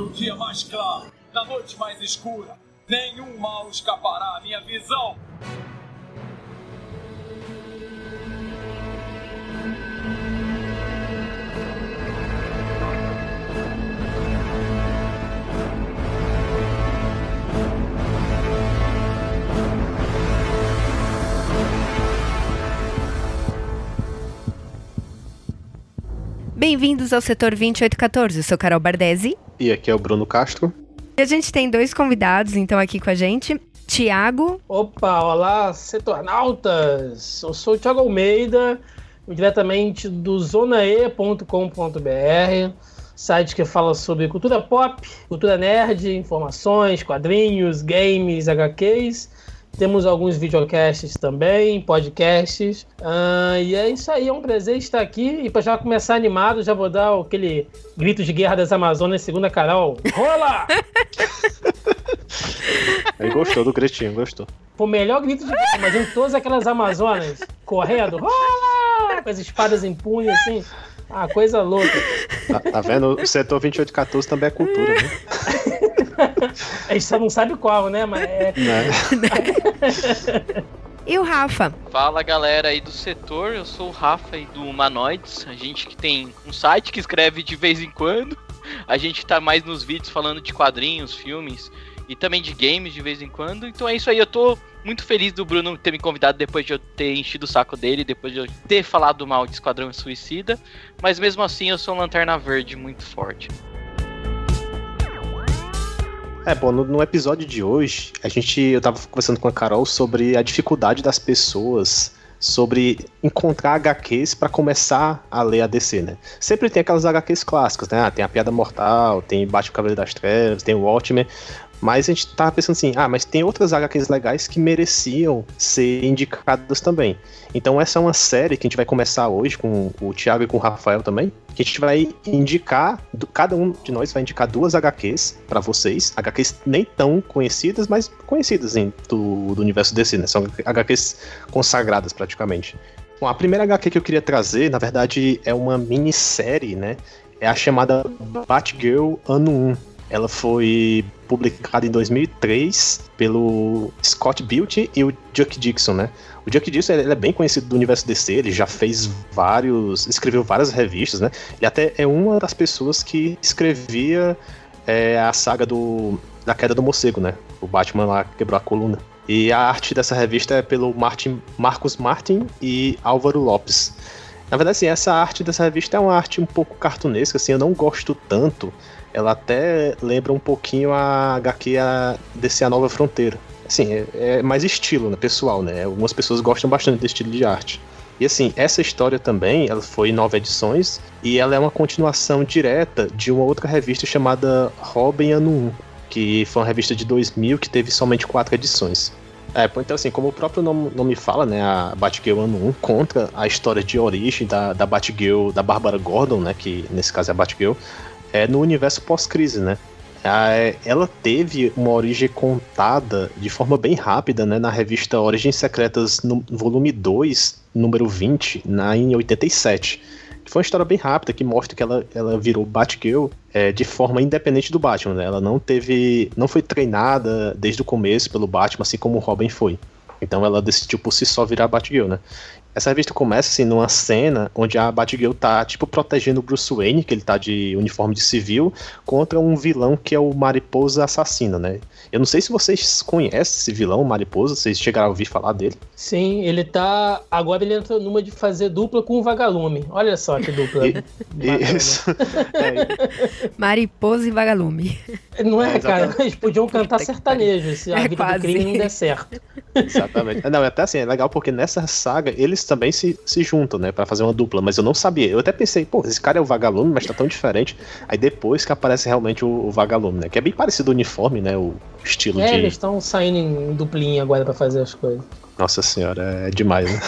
No dia mais claro, na noite mais escura, nenhum mal escapará à minha visão. Bem-vindos ao setor 2814. Eu sou Carol Bardesi. E aqui é o Bruno Castro. E a gente tem dois convidados, então, aqui com a gente. Tiago. Opa, olá, setornautas! Eu sou o Thiago Almeida, diretamente do zonae.com.br, site que fala sobre cultura pop, cultura nerd, informações, quadrinhos, games, HQs temos alguns videocasts também, podcasts. Uh, e é isso aí, é um prazer estar aqui. E para já começar animado, já vou dar aquele grito de guerra das Amazonas, segunda Carol. Rola! Ele gostou do gritinho, gostou. Foi o melhor grito de guerra, imagina todas aquelas Amazonas correndo. Rola! Com as espadas em punho, assim. Ah, coisa louca. Tá, tá vendo? O setor 2814 também é cultura, né? A gente só não sabe qual, né? Mas é. E o Rafa? Fala galera aí do setor, eu sou o Rafa aí do Humanoids, a gente que tem um site que escreve de vez em quando, a gente tá mais nos vídeos falando de quadrinhos, filmes e também de games de vez em quando, então é isso aí, eu tô muito feliz do Bruno ter me convidado depois de eu ter enchido o saco dele, depois de eu ter falado mal de Esquadrão Suicida, mas mesmo assim eu sou um Lanterna Verde muito forte. É, bom, no, no, episódio de hoje, a gente. Eu tava conversando com a Carol sobre a dificuldade das pessoas sobre encontrar HQs para começar a ler a DC, né? Sempre tem aquelas HQs clássicas, né? Ah, tem a Piada Mortal, tem Batman Cavaleiro das Trevas, tem o Watchmen, mas a gente tava pensando assim, ah, mas tem outras HQs legais que mereciam ser indicadas também. Então essa é uma série que a gente vai começar hoje com o Thiago e com o Rafael também, que a gente vai indicar, cada um de nós vai indicar duas HQs para vocês, HQs nem tão conhecidas, mas conhecidas do, do universo DC, né? São HQs consagradas praticamente. Bom, a primeira HQ que eu queria trazer, na verdade, é uma minissérie, né? É a chamada Batgirl Ano 1. Ela foi publicada em 2003 pelo Scott Built e o Chuck Dixon, né? O Chuck Dixon ele é bem conhecido do universo DC, ele já fez vários, escreveu várias revistas, né? Ele até é uma das pessoas que escrevia é, a saga do da queda do morcego, né? O Batman lá quebrou a coluna. E a arte dessa revista é pelo Martin, Marcos Martin e Álvaro Lopes. Na verdade, assim, essa arte dessa revista é uma arte um pouco cartunesca, assim, eu não gosto tanto ela até lembra um pouquinho a HQ a DC A Nova Fronteira. Assim, é, é, mais estilo, né, pessoal, né? Algumas pessoas gostam bastante desse estilo de arte. E assim, essa história também, ela foi em nove edições e ela é uma continuação direta de uma outra revista chamada Robin Ano 1, que foi uma revista de 2000 que teve somente quatro edições. É, então assim, como o próprio nome, nome fala, né, a Batgirl Ano 1 conta a história de origem da, da Batgirl, da Bárbara Gordon, né, que nesse caso é a Batgirl, é no universo pós-crise, né? Ela teve uma origem contada de forma bem rápida, né, na revista Origens Secretas, no volume 2, número 20, na, em 87. Foi uma história bem rápida que mostra que ela, ela virou Batgirl é, de forma independente do Batman. Né? Ela não teve. não foi treinada desde o começo pelo Batman, assim como o Robin foi. Então ela decidiu por si só virar Batgirl, né? Essa revista começa assim numa cena onde a Batgirl tá tipo protegendo o Bruce Wayne, que ele tá de uniforme de civil, contra um vilão que é o Mariposa Assassina, né? Eu não sei se vocês conhecem esse vilão, o Mariposa, vocês chegaram a ouvir falar dele? Sim, ele tá. Agora ele entra numa de fazer dupla com o Vagalume. Olha só que dupla. E, isso. é. Mariposa e Vagalume. Não é, é cara? Eles podiam cantar sertanejo se a é vida quase. do crime não der certo. Exatamente. Não, até assim, é legal porque nessa saga eles também se, se juntam, né, para fazer uma dupla, mas eu não sabia. Eu até pensei, pô, esse cara é o Vagalume, mas tá tão diferente. Aí depois que aparece realmente o, o Vagalume, né, que é bem parecido o uniforme, né, o estilo é, de... eles estão saindo em duplinha agora para fazer as coisas. Nossa senhora, é demais, né?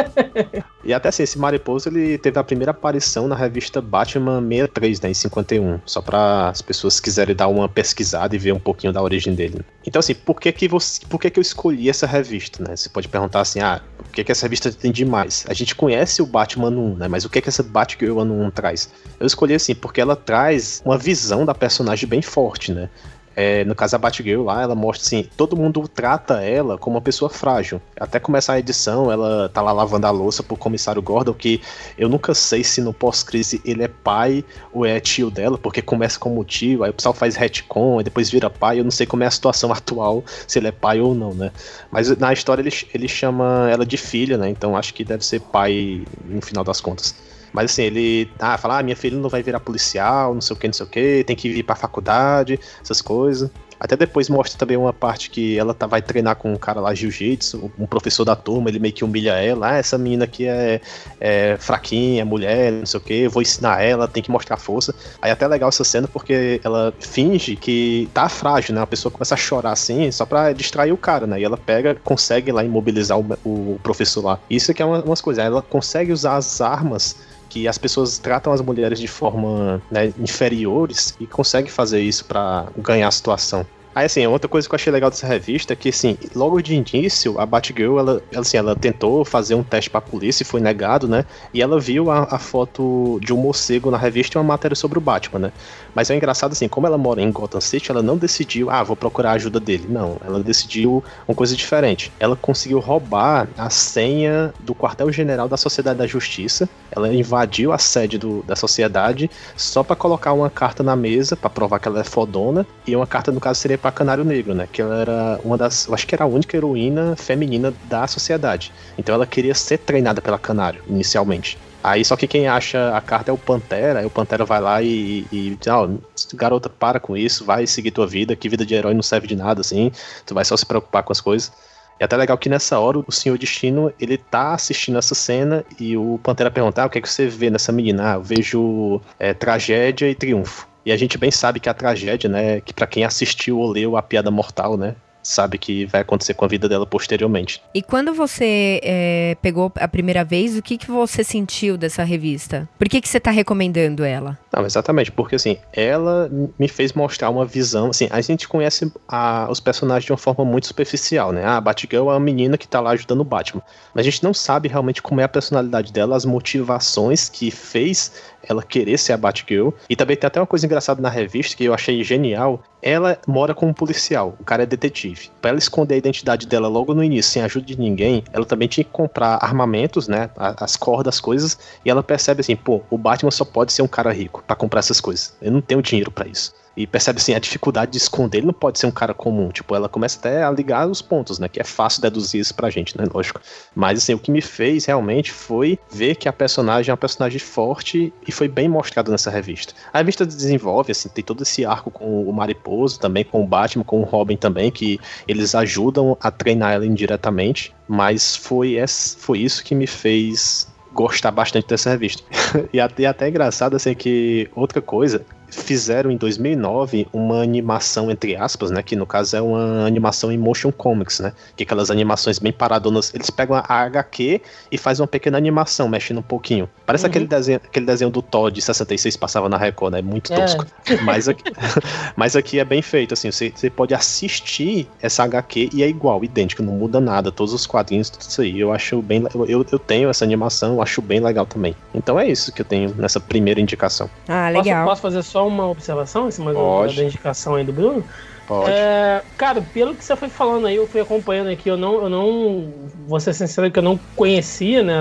e até assim, esse Mariposa, ele teve a primeira aparição na revista Batman 63, né, em 51. Só para as pessoas quiserem dar uma pesquisada e ver um pouquinho da origem dele. Então assim, por que que, você, por que, que eu escolhi essa revista, né? Você pode perguntar assim, ah, por que que essa revista tem demais? A gente conhece o Batman 1, né? Mas o que que essa Batgirl ano 1 traz? Eu escolhi assim, porque ela traz uma visão da personagem bem forte, né? É, no caso, a Batgirl lá, ela mostra assim, todo mundo trata ela como uma pessoa frágil. Até começar a edição, ela tá lá lavando a louça pro comissário Gordon, que eu nunca sei se no pós-crise ele é pai ou é tio dela, porque começa como tio, aí o pessoal faz retcon, e depois vira pai, eu não sei como é a situação atual, se ele é pai ou não, né? Mas na história ele, ele chama ela de filha, né? Então acho que deve ser pai no final das contas. Mas assim, ele ah, fala, ah, minha filha não vai virar policial, não sei o que, não sei o que, tem que ir pra faculdade, essas coisas. Até depois mostra também uma parte que ela tá, vai treinar com um cara lá, jiu-jitsu, um professor da turma, ele meio que humilha ela. Ah, essa menina aqui é, é fraquinha, é mulher, não sei o que, vou ensinar ela, tem que mostrar força. Aí até é legal essa cena porque ela finge que tá frágil, né? A pessoa começa a chorar assim, só pra distrair o cara, né? E ela pega, consegue lá imobilizar o, o professor lá. Isso que é uma, umas coisas, ela consegue usar as armas que as pessoas tratam as mulheres de forma né, inferiores e consegue fazer isso para ganhar a situação. Aí, assim, outra coisa que eu achei legal dessa revista é que, assim, logo de início, a Batgirl, ela, assim, ela tentou fazer um teste pra polícia e foi negado, né? E ela viu a, a foto de um morcego na revista e uma matéria sobre o Batman, né? Mas é engraçado, assim, como ela mora em Gotham City, ela não decidiu, ah, vou procurar a ajuda dele. Não, ela decidiu uma coisa diferente. Ela conseguiu roubar a senha do quartel-general da Sociedade da Justiça. Ela invadiu a sede do, da sociedade só para colocar uma carta na mesa para provar que ela é fodona. E uma carta, no caso, seria para Canário Negro, né? Que ela era uma das. Eu acho que era a única heroína feminina da sociedade. Então ela queria ser treinada pela Canário, inicialmente. Aí só que quem acha a carta é o Pantera, aí o Pantera vai lá e, e diz, oh, garota, para com isso, vai seguir tua vida, que vida de herói não serve de nada, assim, tu vai só se preocupar com as coisas. E é até legal que nessa hora o Senhor Destino, ele tá assistindo essa cena e o Pantera pergunta, ah, o que é que você vê nessa menina? Ah, eu vejo é, tragédia e triunfo. E a gente bem sabe que a tragédia, né, que para quem assistiu ou leu A Piada Mortal, né, sabe que vai acontecer com a vida dela posteriormente. E quando você é, pegou a primeira vez, o que, que você sentiu dessa revista? Por que, que você está recomendando ela? Não, exatamente, porque assim, ela me fez mostrar uma visão, assim, a gente conhece a, os personagens de uma forma muito superficial, né? Ah, a Batgirl é uma menina que tá lá ajudando o Batman. Mas a gente não sabe realmente como é a personalidade dela, as motivações que fez ela querer ser a Batgirl. E também tem até uma coisa engraçada na revista que eu achei genial. Ela mora com um policial, o cara é detetive. Para ela esconder a identidade dela logo no início, sem ajuda de ninguém, ela também tinha que comprar armamentos, né? As cordas, as coisas. E ela percebe assim, pô, o Batman só pode ser um cara rico para comprar essas coisas. Eu não tenho dinheiro para isso e percebe assim a dificuldade de esconder. Ele não pode ser um cara comum. Tipo, ela começa até a ligar os pontos, né? Que é fácil deduzir isso pra gente, né? Lógico. Mas assim, o que me fez realmente foi ver que a personagem é uma personagem forte e foi bem mostrado nessa revista. A revista desenvolve, assim, tem todo esse arco com o Mariposo, também com o Batman, com o Robin também, que eles ajudam a treinar ela indiretamente. Mas foi, esse, foi isso que me fez gostar bastante dessa revista. e até, até é engraçado, assim, que outra coisa, fizeram em 2009 uma animação, entre aspas, né? Que no caso é uma animação em motion comics, né? Que é aquelas animações bem paradonas. Eles pegam a HQ e fazem uma pequena animação, mexendo um pouquinho. Parece uhum. aquele, desenho, aquele desenho do Todd de 66 passava na Record, né? Muito é. tosco. Mas, aqui, mas aqui é bem feito, assim. Você, você pode assistir essa HQ e é igual, idêntico, não muda nada. Todos os quadrinhos, tudo isso aí. Eu acho bem. Eu, eu tenho essa animação, eu acho bem legal também. Então é isso que eu tenho nessa primeira indicação. Ah, legal. Posso, posso fazer só uma observação cima Pode. da indicação aí do Bruno? Pode. É, cara, pelo que você foi falando aí, eu fui acompanhando aqui, eu não, eu não vou ser sincero que eu não conhecia né,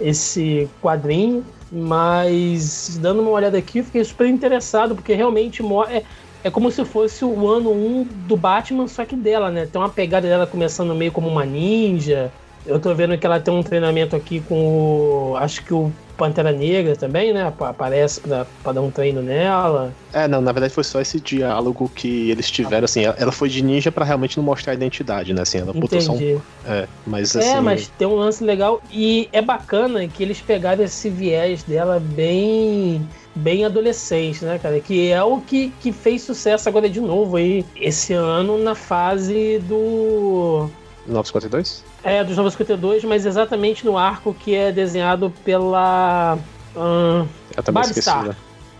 esse quadrinho, mas dando uma olhada aqui, eu fiquei super interessado, porque realmente é, é como se fosse o ano 1 do Batman, só que dela, né? Tem uma pegada dela começando meio como uma ninja. Eu tô vendo que ela tem um treinamento aqui com o. Acho que o Pantera Negra também, né? Aparece pra, pra dar um treino nela. É, não, na verdade foi só esse diálogo que eles tiveram, assim, ela foi de ninja para realmente não mostrar a identidade, né? Assim, ela botou só um... É, mas é, assim... É, mas tem um lance legal e é bacana que eles pegaram esse viés dela bem bem adolescente, né, cara? Que é o que, que fez sucesso agora de novo aí esse ano na fase do 952? É, dos 952, mas exatamente no arco que é desenhado pela. Hum, Eu também esqueci. Né?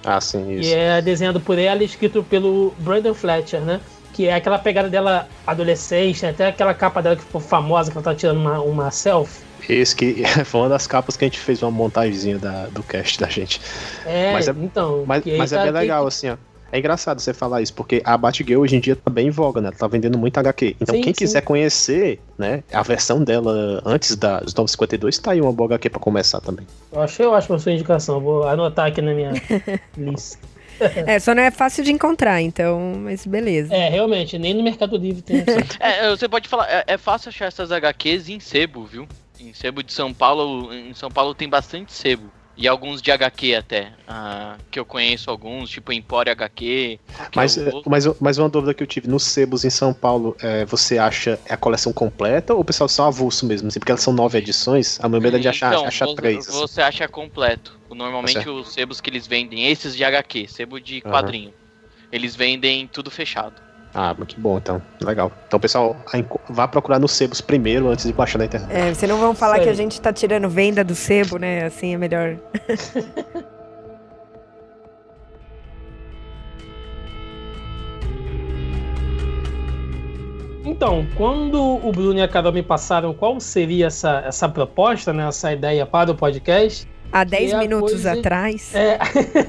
Ah, sim, isso. Que é desenhado por ela e escrito pelo Brandon Fletcher, né? Que é aquela pegada dela adolescente, até aquela capa dela que ficou famosa, que ela tá tirando uma, uma selfie. Esse que foi uma das capas que a gente fez uma montagemzinha da, do cast da gente. É, Mas é- então. Mas, mas é tá- bem tem- legal, assim, ó. É engraçado você falar isso, porque a Batgirl hoje em dia tá bem em voga, né? Ela tá vendendo muito HQ. Então Sim, quem sim. quiser conhecer, né, a versão dela antes da, dos 952, tá aí uma boa HQ pra começar também. Eu achei ótima a sua indicação, vou anotar aqui na minha lista. É, só não é fácil de encontrar, então, mas beleza. É, realmente, nem no Mercado Livre tem. É, você pode falar, é, é fácil achar essas HQs em sebo, viu? Em sebo de São Paulo, em São Paulo tem bastante sebo. E alguns de HQ até, ah, que eu conheço alguns, tipo Empório HQ. Mas, é o- mas, mas uma dúvida que eu tive, nos sebos em São Paulo, é, você acha a coleção completa ou o pessoal só avulso mesmo? Assim, porque elas são nove edições, a meu medo é de achar, Então, achar você, três. assim. Você acha completo. Normalmente Tá os sebos que eles vendem, esses de HQ, sebo de Aham. quadrinho, eles vendem tudo fechado. Ah, mas que bom, então. Legal. Então, pessoal, vá procurar nos sebos primeiro antes de baixar na internet. É, vocês não vão falar que a gente tá tirando venda do sebo, né? Assim é melhor. Então, quando o Bruno e a Carol me passaram qual seria essa, essa proposta, né, essa ideia para o podcast, Há 10 é minutos coisa- atrás. é,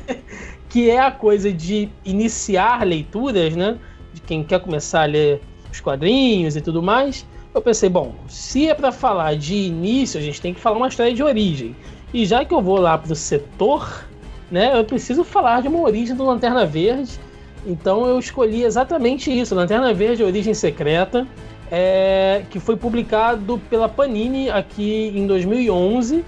que é a coisa de iniciar leituras, né? De quem quer começar a ler os quadrinhos e tudo mais. Eu pensei, bom, se é para falar de início, a gente tem que falar uma história de origem. E já que eu vou lá pro setor, né? Eu preciso falar de uma origem do Lanterna Verde. Então eu escolhi exatamente isso, Lanterna Verde Origem Secreta, é, que foi publicado pela Panini aqui em 2011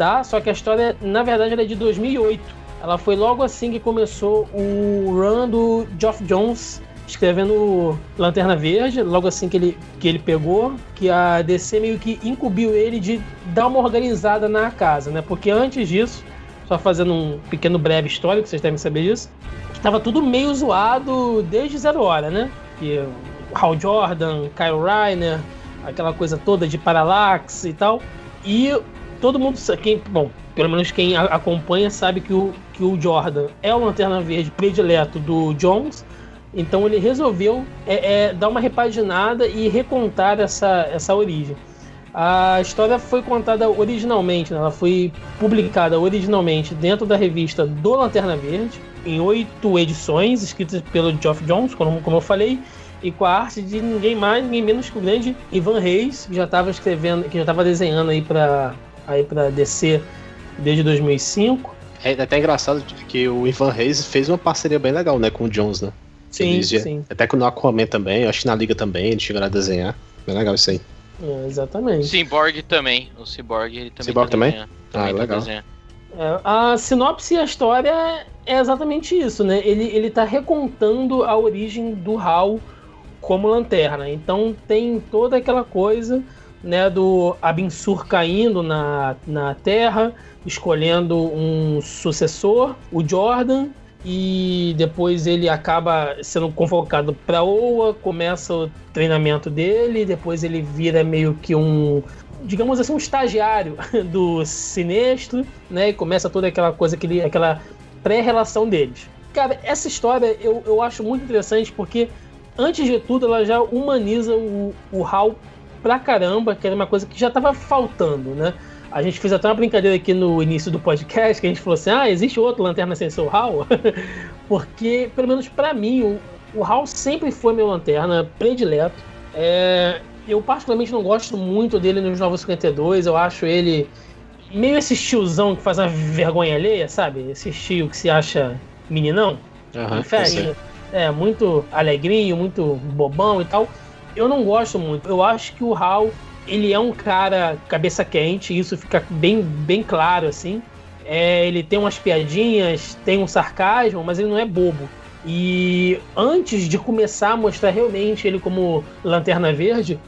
tá? Só que a história, na verdade, ela é de 2008. Ela foi logo assim que começou o run do Geoff Jones escrevendo Lanterna Verde, logo assim que ele, que ele pegou, que a DC meio que incumbiu ele de dar uma organizada na casa, né? Porque antes disso, só fazendo um pequeno breve histórico, vocês devem saber disso, que tava tudo meio zoado desde zero hora, né? Que Hal Jordan, Kyle Reiner, aquela coisa toda de Parallax e tal. E todo mundo quem bom pelo menos quem acompanha sabe que o, que o Jordan é o lanterna verde predileto do Jones então ele resolveu é, é, dar uma repaginada e recontar essa, essa origem a história foi contada originalmente né? ela foi publicada originalmente dentro da revista do Lanterna Verde em oito edições escritas pelo Geoff Jones como, como eu falei e com a arte de ninguém mais, ninguém menos que o grande Ivan Reis, que já estava escrevendo, que já estava desenhando aí para aí para DC desde 2005. É até engraçado que o Ivan Reis fez uma parceria bem legal, né, com o Jones, né? Sim, já- sim, Até com o Aquaman também, eu acho que na Liga também, eles chegaram a desenhar. Bem legal isso aí. é, exatamente. Cyborg também. O Cyborg ele também. Cyborg tá também? desenhando. Ah, Também tá legal. desenhando. É, a sinopse e a história é exatamente isso, né? Ele, ele tá recontando a origem do Hal como lanterna. Então tem toda aquela coisa né, do Abin-Sur caindo na, na Terra, escolhendo um sucessor, o Jordan, e depois ele acaba sendo convocado para OA, começa o treinamento dele, depois ele vira meio que um, digamos assim, um estagiário do Sinestro, né, e começa toda aquela coisa, aquele, aquela pré-relação deles. Cara, essa história eu, eu acho muito interessante porque, antes de tudo, ela já humaniza o, o Hal pra caramba, que era uma coisa que já tava faltando, né? A gente fez até uma brincadeira aqui no início do podcast, que a gente falou assim, ah, existe outro Lanterna sem ser o Hal? Porque, pelo menos pra mim, o, o Hal sempre foi meu Lanterna predileto. É, eu particularmente não gosto muito dele nos Novos 52, eu acho ele meio esse tiozão que faz uma vergonha alheia, sabe? Esse tio que se acha meninão. Aham, Festa. É, muito alegrinho, muito bobão e tal. Eu não gosto muito. Eu acho que o Hal, ele é um cara cabeça quente, isso fica bem, bem claro, assim. É, ele tem umas piadinhas, tem um sarcasmo, mas ele não é bobo. E antes de começar a mostrar realmente ele como Lanterna Verde,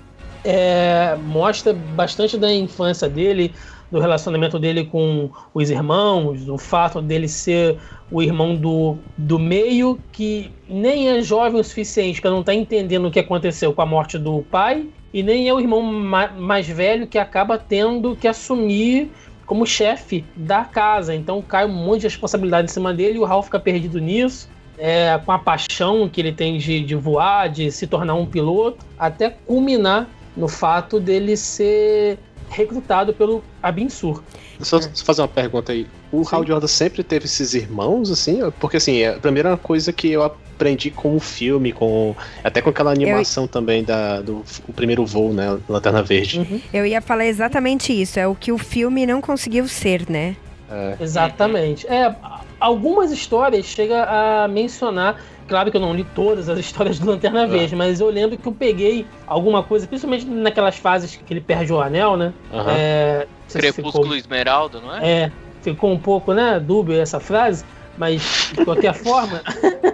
é, mostra bastante da infância dele, do relacionamento dele com os irmãos, do fato dele ser o irmão do, do meio, que nem é jovem o suficiente para não estar entendendo o que aconteceu com a morte do pai, e nem é o irmão ma mais velho que acaba tendo que assumir como chefe da casa. Então cai um monte de responsabilidade em cima dele e o Hal fica perdido nisso. É, com a paixão que ele tem de, de voar, de se tornar um piloto, até culminar no fato dele ser recrutado pelo Abinsur. Só, só fazer uma pergunta aí. O Hal Jordan sempre teve esses irmãos, assim? Porque, assim, é a primeira coisa que eu aprendi com o filme, com até com aquela animação eu... também da, do o primeiro voo, né? Lanterna Verde. Uhum. Eu ia falar exatamente isso. É o que o filme não conseguiu ser, né? É. Exatamente. É, algumas histórias chega a mencionar Claro que eu não li todas as histórias do Lanterna é. Verde, mas eu lembro que eu peguei alguma coisa, principalmente naquelas fases que ele perde o anel, né? Uhum. É, Crepúsculo ficou, Esmeralda, não é? É, ficou um pouco, né, dúbio essa frase, mas de qualquer forma,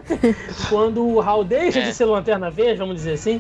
quando o Hal deixa é. de ser Lanterna Verde, vamos dizer assim,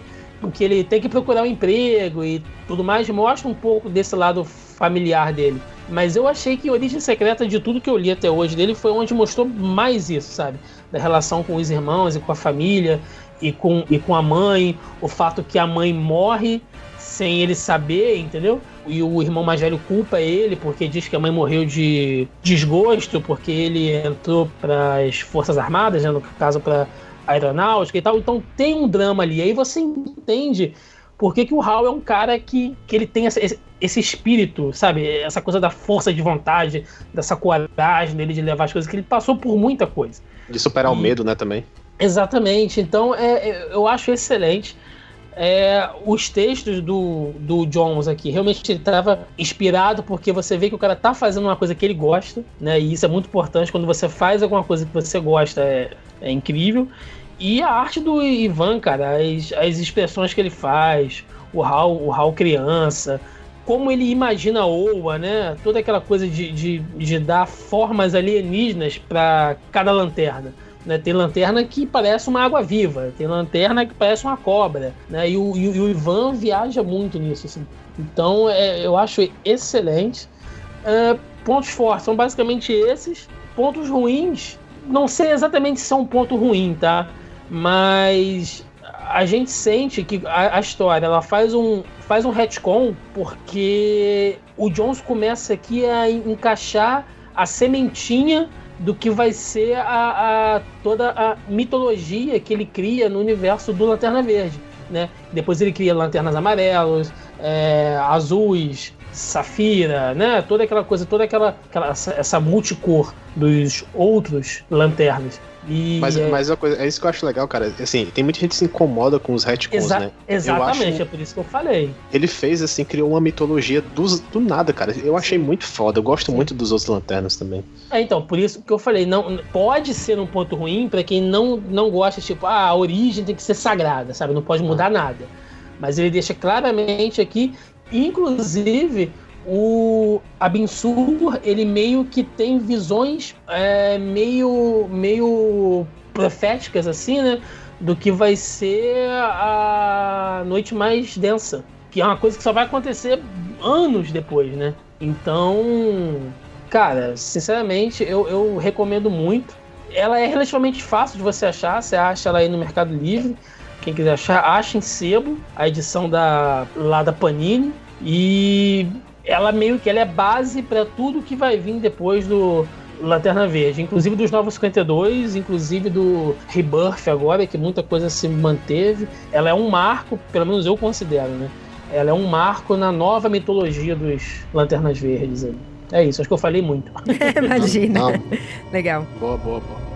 que ele tem que procurar um emprego e tudo mais, mostra um pouco desse lado familiar dele. Mas eu achei que Origem Secreta, de tudo que eu li até hoje dele, foi onde mostrou mais isso, sabe? Da relação com os irmãos e com a família e com, e com a mãe, o fato que a mãe morre sem ele saber, entendeu? E o irmão mais velho culpa ele porque diz que a mãe morreu de desgosto porque ele entrou para as Forças Armadas, né? no caso para aeronáutica e tal. Então tem um drama ali. Aí você entende por que, que o Hal é um cara que, que ele tem esse, esse espírito, sabe? Essa coisa da força de vontade, dessa coragem dele de levar as coisas, que ele passou por muita coisa. De superar e... o medo, né, também. Exatamente. Então, é, é, eu acho excelente. É, os textos do, do Jones aqui, realmente ele estava inspirado porque você vê que o cara tá fazendo uma coisa que ele gosta, né? E isso é muito importante. Quando você faz alguma coisa que você gosta, é, é incrível. E a arte do Ivan, cara, as, as expressões que ele faz, o Hal, o Hal criança, como ele imagina a Oa, né? Toda aquela coisa de, de, de dar formas alienígenas para cada lanterna. Né? Tem lanterna que parece uma água viva, tem lanterna que parece uma cobra, né? E o, e o Ivan viaja muito nisso, assim. Então, é, eu acho excelente. É, pontos fortes são basicamente esses. Pontos ruins, não sei exatamente se é um ponto ruim, tá? Mas a gente sente que a, a, história ela faz um, faz um retcon porque o Jones começa aqui a encaixar a sementinha do que vai ser a, a, toda a mitologia que ele cria no universo do Lanterna Verde. Né? Depois ele cria lanternas amarelas, é, azuis, safira, né? Toda aquela coisa, toda aquela, aquela essa, multicor dos outros lanternas. E mas, é... mas coisa, é isso que eu acho legal, cara. Assim, tem muita gente que se incomoda com os retcons, Exa né? Exatamente, acho... é por isso que eu falei. Ele fez, assim, criou uma mitologia do, do nada, cara. Eu achei muito foda. Eu gosto Sim. muito dos outros lanternas também. É, então, por isso que eu falei, não pode ser um ponto ruim para quem não, não gosta, tipo, ah, a origem tem que ser sagrada, sabe? Não pode mudar ah. nada. Mas ele deixa claramente aqui, inclusive o Abinsur, ele meio que tem visões é, meio, meio proféticas, assim, né? Do que vai ser a noite mais densa. Que é uma coisa que só vai acontecer anos depois, né? Então, cara, sinceramente, eu, eu recomendo muito. Ela é relativamente fácil de você achar, você acha ela aí no Mercado Livre. Quem quiser achar, acha em sebo, a edição da, lá da Panini. E ela meio que ela é base para tudo que vai vir depois do Lanterna Verde, inclusive dos Novos 52, inclusive do Rebirth agora, que muita coisa se manteve. Ela é um marco, pelo menos eu considero, né? Ela é um marco na nova mitologia dos Lanternas Verdes. É isso, acho que eu falei muito. Imagina. Não, não. Legal. Boa, boa, boa.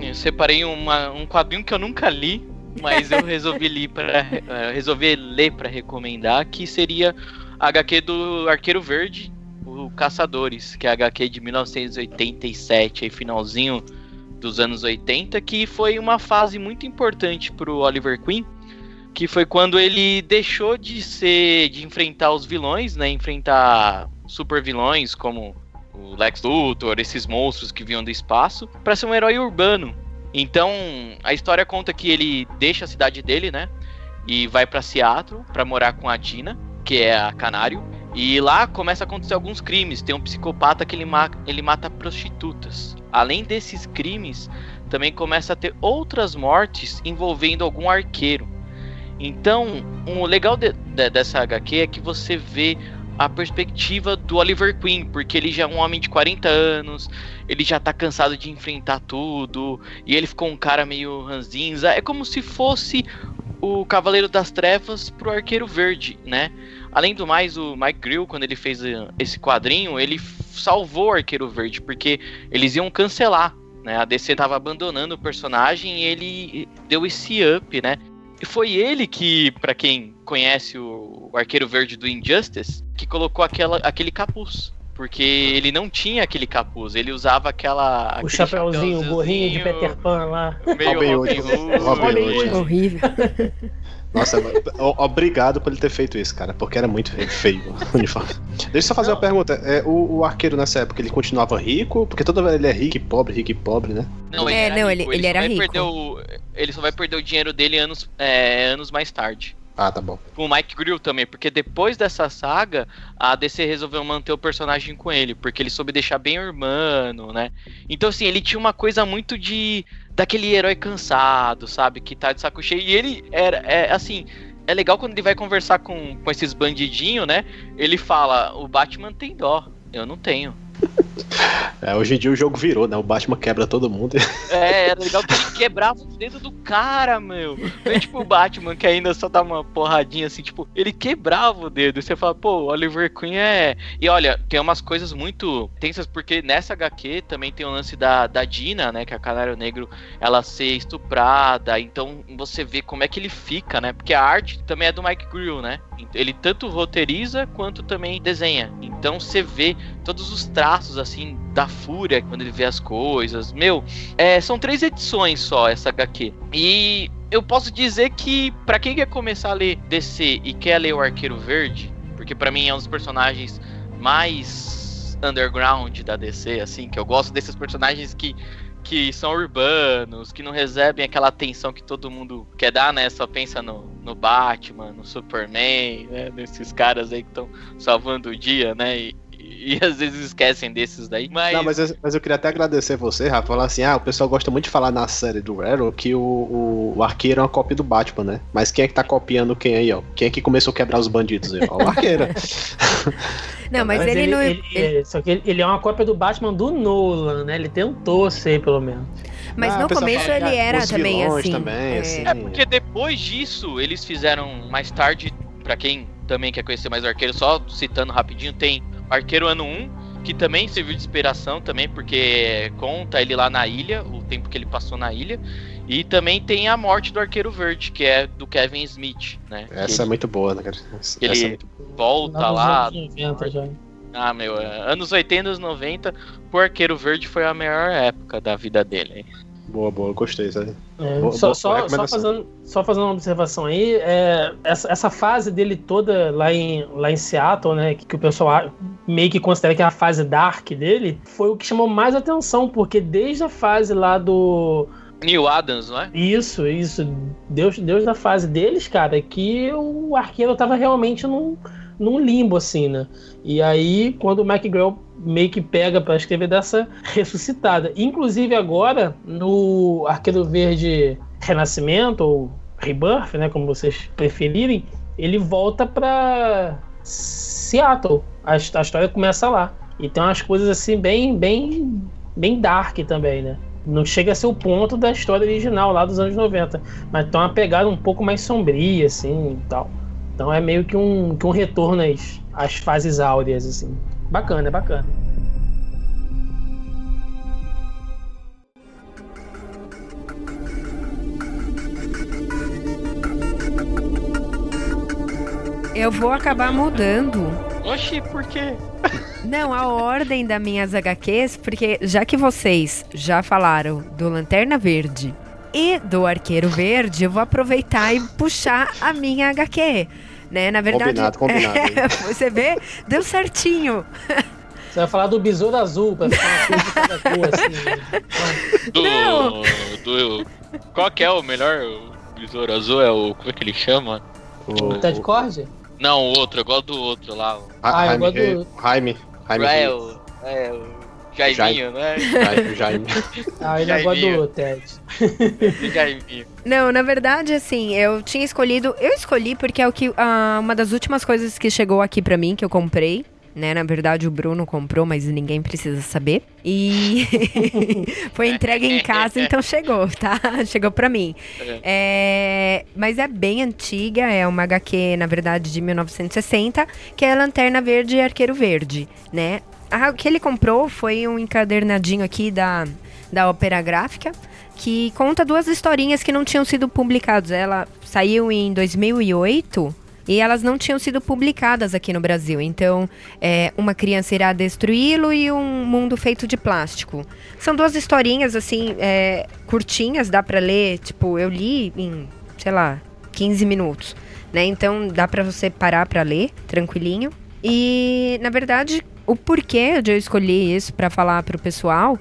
Eu separei uma, um quadrinho que eu nunca li, mas eu resolvi ler para uh, resolvi ler para recomendar, que seria a HQ do Arqueiro Verde, o Caçadores, que é a HQ de 1987, aí finalzinho dos anos 80, que foi uma fase muito importante para o Oliver Queen, que foi quando ele deixou de ser de enfrentar os vilões, né, enfrentar super vilões como o Lex Luthor, esses monstros que vinham do espaço, para ser um herói urbano. Então, a história conta que ele deixa a cidade dele, né? E vai para Seattle para morar com a Dina, que é a Canário. E lá começa a acontecer alguns crimes. Tem um psicopata que ele, ma ele mata prostitutas. Além desses crimes, também começa a ter outras mortes envolvendo algum arqueiro. Então, o legal de, de, dessa HQ é que você vê a perspectiva do Oliver Queen, porque ele já é um homem de 40 anos, ele já tá cansado de enfrentar tudo, e ele ficou um cara meio ranzinza. É como se fosse o Cavaleiro das Trevas pro Arqueiro Verde, né? Além do mais, o Mike Grill, quando ele fez eh, esse quadrinho, ele salvou o Arqueiro Verde, porque eles iam cancelar, né? A DC tava abandonando o personagem e ele deu esse up, né? E foi ele que, para quem conhece o, Arqueiro Verde do Injustice, que colocou aquela, aquele capuz. Porque ele não tinha aquele capuz, ele usava aquela. O chapéuzinho, o gorrinho de Peter Pan lá. Meio Robin Hood. Robin Hood. Horrível. Nossa, obrigado por ele ter feito isso, cara, porque era muito feio o uniforme. Deixa eu só fazer uma pergunta. É, o, o arqueiro nessa época, ele continuava rico? Porque toda vez ele é rico e pobre, rico e pobre, né? Não, É, não, ele- ele só era vai rico. perder o- ele só vai perder o dinheiro dele anos, é, anos mais tarde. Ah, tá bom. Com o Mike Grill também, porque depois dessa saga, a DC resolveu manter o personagem com ele, porque ele soube deixar bem urbano, né? Então, assim, ele tinha uma coisa muito de. Daquele herói cansado, sabe? Que tá de saco cheio. E ele era, é, assim. É legal quando ele vai conversar com, com esses bandidinhos, né? Ele fala: o Batman tem dó, eu não tenho. É, hoje em dia o jogo virou, né? O Batman quebra todo mundo. É, era legal que ele quebrava o dedo do cara, meu. Não é tipo o Batman que ainda só dá uma porradinha assim, tipo, ele quebrava o dedo. E você fala, pô, Oliver Queen é. E olha, tem umas coisas muito tensas, porque nessa HQ também tem o lance da, da Dina, né? Que é a Canário Negro, ela ser estuprada. Então você vê como é que ele fica, né? Porque a arte também é do Mike Grill, né? Ele tanto roteiriza quanto também desenha. Então você vê todos os traços assim da fúria quando ele vê as coisas. Meu, é, são três edições só essa HQ. E eu posso dizer que pra quem quer começar a ler DC e quer ler o Arqueiro Verde, porque pra mim é um dos personagens mais underground da DC, assim, que eu gosto desses personagens que que são urbanos, que não recebem aquela atenção que todo mundo quer dar, né? Só pensa no, no Batman, no Superman, né? Nesses caras aí que estão salvando o dia, né? E, e, às vezes esquecem desses daí. Mas, Não, mas eu, mas eu queria até agradecer você, Rafa. Falar assim: ah, o pessoal gosta muito de falar na série do Arrow que o, o, o arqueiro é uma cópia do Batman, né? Mas quem é que tá copiando quem aí, ó? Quem é que começou a quebrar os bandidos aí? Ó, o arqueiro. Não, mas, ele, não. ele- ele- Só que ele, ele é uma cópia do Batman do Nolan, né? Ele tentou ser, pelo menos. mas Ah, no começo fala ele era os também assim. também, é. assim. É porque depois disso, eles fizeram mais tarde, pra quem também quer conhecer mais o arqueiro, só citando rapidinho, tem Arqueiro Ano 1, que também serviu de inspiração também, porque conta ele lá na ilha, o tempo que ele passou na ilha. E também tem a morte do Arqueiro Verde, que é do Kevin Smith, né? Essa é muito boa, né, cara? Essa, Ele- essa é muito... volta Lá nos lá. anos 90 já. Ah, meu, é, anos 80, anos 90, o Arqueiro Verde foi a melhor época da vida dele. Boa, boa, eu gostei, sabe? É, Boa- só, boa só, só, fazendo, só fazendo uma observação aí, é, essa, essa fase dele toda lá em, lá em Seattle, né, que, que o pessoal meio que considera que é a fase dark dele, foi o que chamou mais atenção, porque desde a fase lá do. Neil Adams, não é? Isso, isso, Deus, Deus da fase deles, cara, que o arqueiro tava realmente num, num limbo, assim, né? E aí, quando o McGraw meio que pega pra escrever dessa ressuscitada. Inclusive agora, no Arqueiro Verde Renascimento, ou Rebirth, né, como vocês preferirem, ele volta pra Seattle. A, a história começa lá. E tem umas coisas assim bem, bem, bem dark também, né? Não chega a ser o ponto da história original lá dos anos 90, mas tem uma pegada um pouco mais sombria, assim, e tal. Então é meio que um, que um retorno às, às fases áureas, assim. Bacana, é bacana. Eu vou acabar mudando. Oxi, por quê? Não, a ordem das minhas HQs, porque já que vocês já falaram do Lanterna Verde e do Arqueiro Verde, eu vou aproveitar e puxar a minha HQ. Né? Na verdade, Combinado, combinado. É, você vê, deu certinho. Você vai falar do besouro azul, pra ficar uma coisa de cada cor, assim. né? Do, Não. do. Qual que é o melhor? O Besouro Azul é o. Como é que ele chama? O, Cord? Não, o outro, eu gosto do outro lá. o- Ah, eu Jaime, gosto do- Jaime, Jaime, É, o. É, o. Jaiminho, né? Jaime, Jaime. Ah, ele agora Jaiminho. do Ted. Jaiminho. Não, na verdade, assim, eu tinha escolhido. Eu escolhi porque é o que. ah, uma das últimas coisas que chegou aqui pra mim, que eu comprei. Né, na verdade, o Bruno comprou, mas ninguém precisa saber. E foi entregue em casa, então chegou, tá? Chegou pra mim. É, mas é bem antiga, é uma HQ, na verdade, de 1960, que é Lanterna Verde e Arqueiro Verde, né? O que ele comprou foi um encadernadinho aqui da, da Ópera Gráfica, que conta duas historinhas que não tinham sido publicadas. Ela saiu em 2008 e elas não tinham sido publicadas aqui no Brasil. Então, é, uma criança irá destruí-lo e um mundo feito de plástico. São duas historinhas assim é, curtinhas, dá pra ler. Tipo, eu li em, sei lá, 15 minutos, né? Então dá pra você parar pra ler tranquilinho. E na verdade, o porquê de eu escolher isso pra falar pro pessoal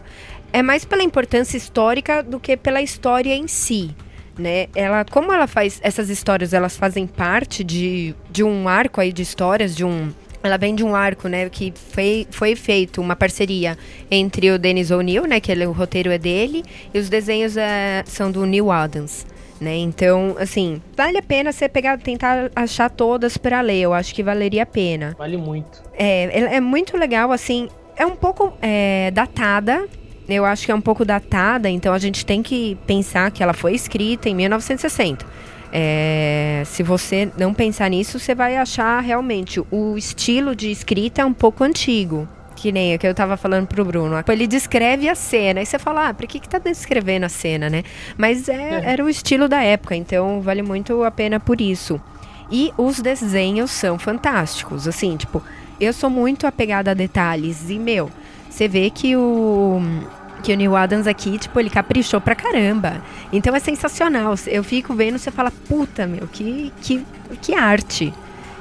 é mais pela importância histórica do que pela história em si. Né? Ela, como ela faz essas histórias, elas fazem parte de, de um arco aí de histórias, de um ela vem de um arco, né, que foi, foi feito uma parceria entre o Dennis O'Neill, né, que ele, o roteiro é dele, e os desenhos é, são do Neil Adams, né? Então, assim, vale a pena você pegar, tentar achar todas para ler. Eu acho que valeria a pena. Vale muito. É, ela é muito legal, assim. É um pouco é, datada. Eu acho que é um pouco datada, então a gente tem que pensar que ela foi escrita em 1960. É, se você não pensar nisso, você vai achar realmente o estilo de escrita é um pouco antigo. Que nem o que eu tava falando pro Bruno. Ele descreve a cena. E você fala, ah, por que, que tá descrevendo a cena, né? Mas é, era o estilo da época, então vale muito a pena por isso. E os desenhos são fantásticos. Assim, tipo, eu sou muito apegada a detalhes. E, meu, você vê que o. Que o Neil Adams aqui, tipo, ele caprichou pra caramba. Então é sensacional. Eu fico vendo, você fala, puta, meu, que, que, que arte.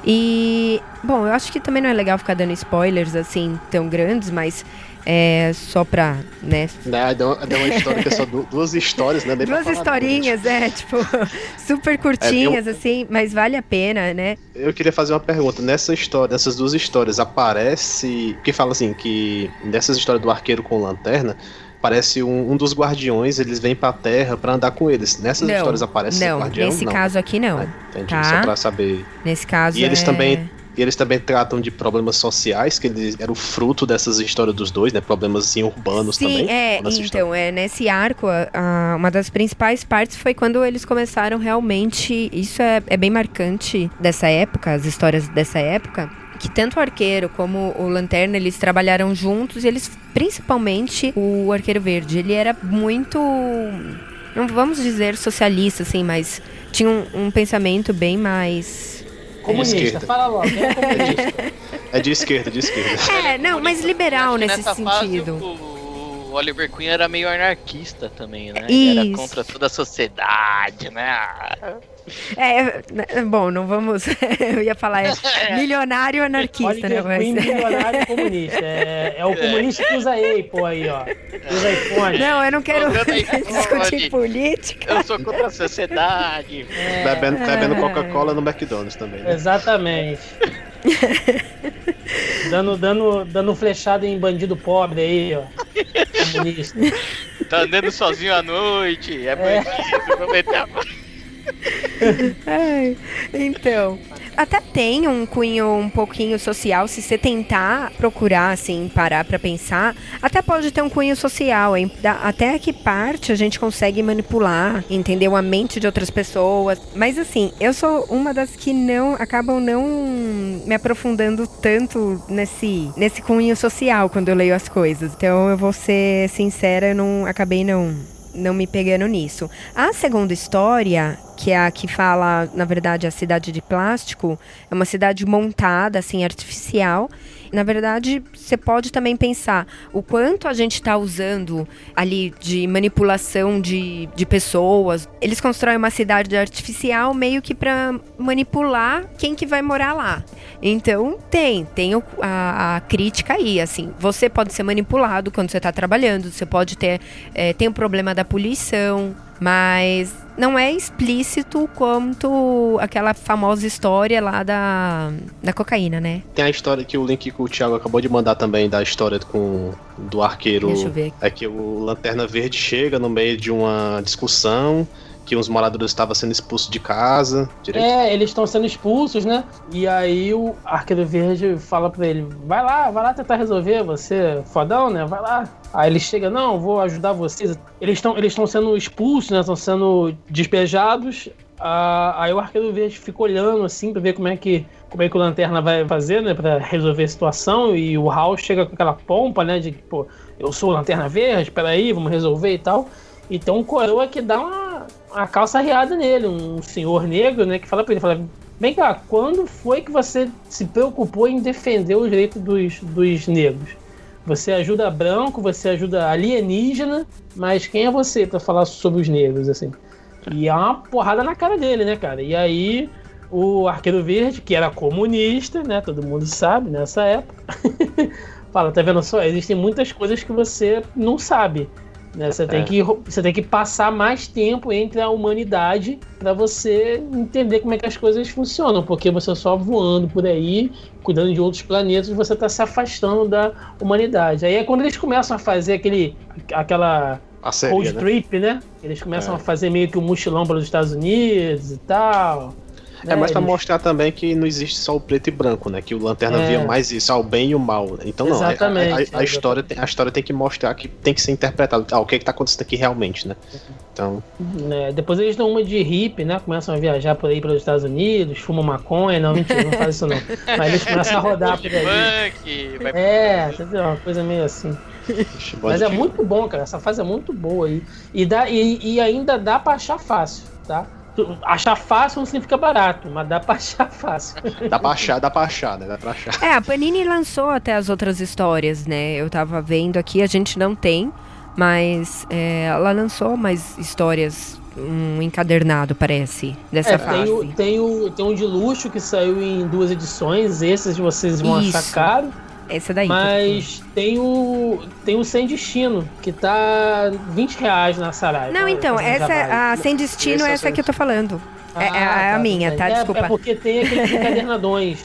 E, bom, eu acho que também não é legal ficar dando spoilers, assim, tão grandes, mas é só pra, né, Né, deu, deu uma história que é só du- duas histórias, né? pra Duas historinhas, é, tipo, super curtinhas, assim, mas vale a pena, né? Eu queria fazer uma pergunta. Nessa história, nessas duas histórias, aparece. Que fala assim, que nessas histórias do arqueiro com lanterna, parece um, um dos guardiões, eles vêm pra terra pra andar com eles. Nessas não, histórias aparece não, o guardião? nesse não. caso aqui não. Ah, entendi, tá? só pra saber. Nesse caso E eles é- também E eles também tratam de problemas sociais, que eles eram fruto dessas histórias dos dois, né? Problemas assim, urbanos Sim, também. é, história. então, é, nesse arco, a- uma das principais partes foi quando eles começaram realmente, isso é, é bem marcante dessa época, as histórias dessa época, que tanto o arqueiro como o lanterna, eles trabalharam juntos, e eles, principalmente o arqueiro verde, ele era muito, não vamos dizer socialista, assim, mas tinha um, um pensamento bem mais... Comunista, esquerda. fala logo, é comunista? É de esquerda, de esquerda. É, não, mais liberal nesse fase sentido. o, o Oliver Queen era meio anarquista também, né? Isso. Era contra toda a sociedade, né? É, né, bom, não vamos. Eu ia falar, é milionário anarquista, né? Mas... Queen, milionário comunista. É, é o comunista que usa Apple aí, ó. Usa iPhone. Não, eu não quero discutir política. Eu sou contra a sociedade. É, Bebendo, bebendo Coca-Cola no McDonald's também. Né? Exatamente. dando, dando, dando flechada em bandido pobre aí, ó. Comunista. Tá andando sozinho à noite, é bandido, vou meter a mão. Ai, então, até tem um cunho um pouquinho social, se você tentar procurar, assim, parar pra pensar, até pode ter um cunho social, hein? Até que parte a gente consegue manipular, entendeu? A mente de outras pessoas. Mas assim, eu sou uma das que não, acabam não me aprofundando tanto nesse, nesse cunho social quando eu leio as coisas. Então eu vou ser sincera, eu não acabei não não me pegando nisso. A segunda história, que é a que fala, na verdade, a cidade de plástico, é uma cidade montada, assim, artificial. Na verdade, você pode também pensar o quanto a gente está usando ali de manipulação de, de pessoas. Eles constroem uma cidade artificial meio que para manipular quem que vai morar lá. Então, tem, tem a, a crítica aí, assim. Você pode ser manipulado quando você está trabalhando, você pode ter, é, tem o problema da poluição, Mas não é explícito quanto aquela famosa história lá da, da cocaína, né? Tem a história que o link que o Thiago acabou de mandar também da história com do arqueiro. Deixa eu ver. É que o Lanterna Verde chega no meio de uma discussão que uns moradores estavam sendo expulsos de casa. Direito? É, eles estão sendo expulsos, né? E aí o Arqueiro Verde fala pra ele: vai lá, vai lá tentar resolver, você é fodão, né? Vai lá. Aí ele chega, não, vou ajudar vocês. Eles estão eles sendo expulsos, né? Estão sendo despejados. Ah, aí o Arqueiro Verde fica olhando assim pra ver como é que como é que o Lanterna vai fazer, né, pra resolver a situação. E o Hal chega com aquela pompa, né, de pô, eu sou o Lanterna Verde, peraí, vamos resolver e tal. Então o Coroa que dá uma, uma calça riada nele, um senhor negro, né, que fala pra ele, fala, vem cá, quando foi que você se preocupou em defender os direitos dos, dos negros? Você ajuda branco, você ajuda alienígena, mas quem é você para falar sobre os negros, assim? E é uma porrada na cara dele, né, cara? E aí o Arqueiro Verde, que era comunista, né? Todo mundo sabe nessa época. Fala, tá vendo só? Existem muitas coisas que você não sabe. Né? Você, tem É. que, você tem que passar mais tempo entre a humanidade para você entender como é que as coisas funcionam, porque você só voando por aí, cuidando de outros planetas, você está se afastando da humanidade. Aí é quando eles começam a fazer aquele, aquela A série, road né? trip, né? Eles começam É. a fazer meio que um mochilão pelos Estados Unidos e tal. É né? mais pra Eles- mostrar também que não existe só o preto e branco, né? Que o Lanterna É. via mais isso, ao bem e o mal. né? Então não, a- a- Exatamente, a, a história tem, a história tem que mostrar que tem que ser interpretado. Ah, o que é que tá acontecendo aqui realmente, né? Então, né, Depois eles dão uma de hippie, né? Começam a viajar por aí pelos Estados Unidos, fumam maconha. Não, mentira, não faz isso não. Mas eles começam a rodar por aí. Punk, vai É, entendeu? Uma coisa meio assim. Mas é muito bom, cara. Essa fase é muito boa aí. E, dá, e, e ainda dá pra achar fácil, tá? Achar fácil não significa barato, mas dá pra achar fácil. Dá pra achar, dá pra achar, né? Dá pra achar. É, a Panini lançou até as outras histórias, né? Eu tava vendo aqui, a gente não tem, mas é, ela lançou mais histórias, um encadernado, parece, dessa É, fase. tem, o, tem, o, tem um de luxo que saiu em duas edições. Esses vocês vão achar Isso. caro. Essa daí. Mas tem o tem o Sem Destino, que tá 20 reais na Saraiva. Não, então, essa, trabalho. a Sem Destino Esse é é essa que eu tô falando. É- é a tudo minha, tá? É- Desculpa. É porque tem aqueles encadernadões.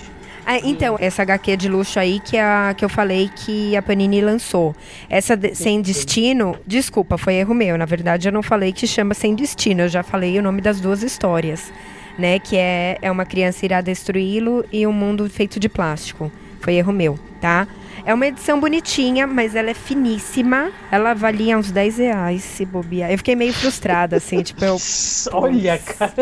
Ah, então, essa HQ de luxo aí que, a, que eu falei que a Panini lançou. Essa de- Sem Destino, desculpa, foi erro meu. Na verdade, eu não falei que chama Sem Destino, eu já falei o nome das duas histórias. Né, que é, é uma criança irá destruí-lo e um mundo feito de plástico. Foi erro meu, tá? É uma edição bonitinha, mas ela é finíssima. Ela valia uns 10 reais, se bobear. Eu fiquei meio frustrada, assim, tipo, eu... Olha, cara,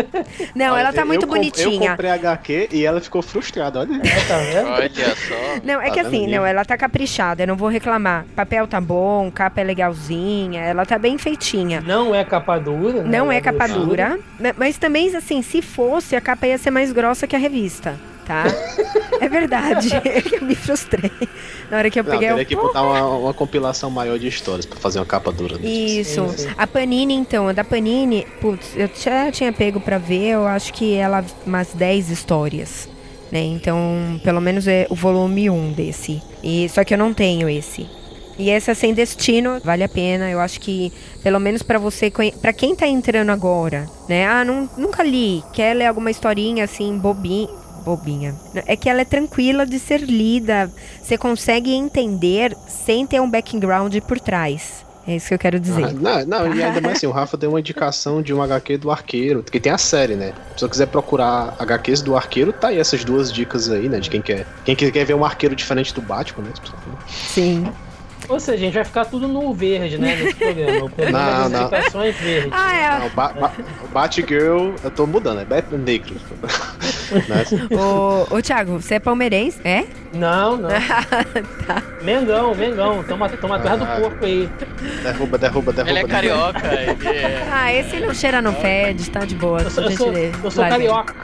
Não, Olha, ela tá eu- muito eu comp- Eu bonitinha. comprei HQ e ela ficou frustrada, olha. tá vendo? Olha só. Não, é Tá que assim, não, ela tá caprichada, eu não vou reclamar. Papel tá bom, capa é legalzinha, ela tá bem feitinha. Não é capa dura. né? Não é Ela capa dura, ma- mas também, assim, se fosse, a capa ia ser mais grossa que a revista, tá? é verdade, eu me frustrei. Na hora que eu Não, peguei, teria eu... que botar uma, uma compilação maior de histórias pra fazer uma capa dura. né? Isso. Sim, sim. A Panini, então, a da Panini, putz, eu já tinha pego pra ver, eu acho que ela umas 10 histórias. Né? Então, pelo menos é o volume 1 desse. E, só que eu não tenho esse. E essa Sem Destino vale a pena, eu acho que pelo menos pra você, pra quem tá entrando agora, né? Ah, não, nunca li, quer ler alguma historinha assim bobinha, bobinha. É que ela é tranquila de ser lida, você consegue entender sem ter um background por trás. É isso que eu quero dizer. Ah, não, não, e ainda mais assim, o Rafa deu uma indicação de um HQ do Arqueiro, que tem a série, né? Se você quiser procurar HQs do Arqueiro, tá aí essas duas dicas aí, né? De quem quer. Quem quer ver um arqueiro diferente do Batman, né? Sim. Ou seja, a gente vai ficar tudo no verde, né? Nesse programa. O programa Não, das indicações verdes. Ah, é. Não, ba ba o Batgirl, eu tô mudando, é Batman Negro. né? Ô, ô, Thiago, você é palmeirense? É? Não, não. Tá. Mengão, Mengão. Toma, toma do Ah. porco aí. Derruba, derruba, derruba. Ele é carioca, ele é. Ah, esse não cheira no fede, tá de boa. Eu sou, eu sou, eu sou carioca.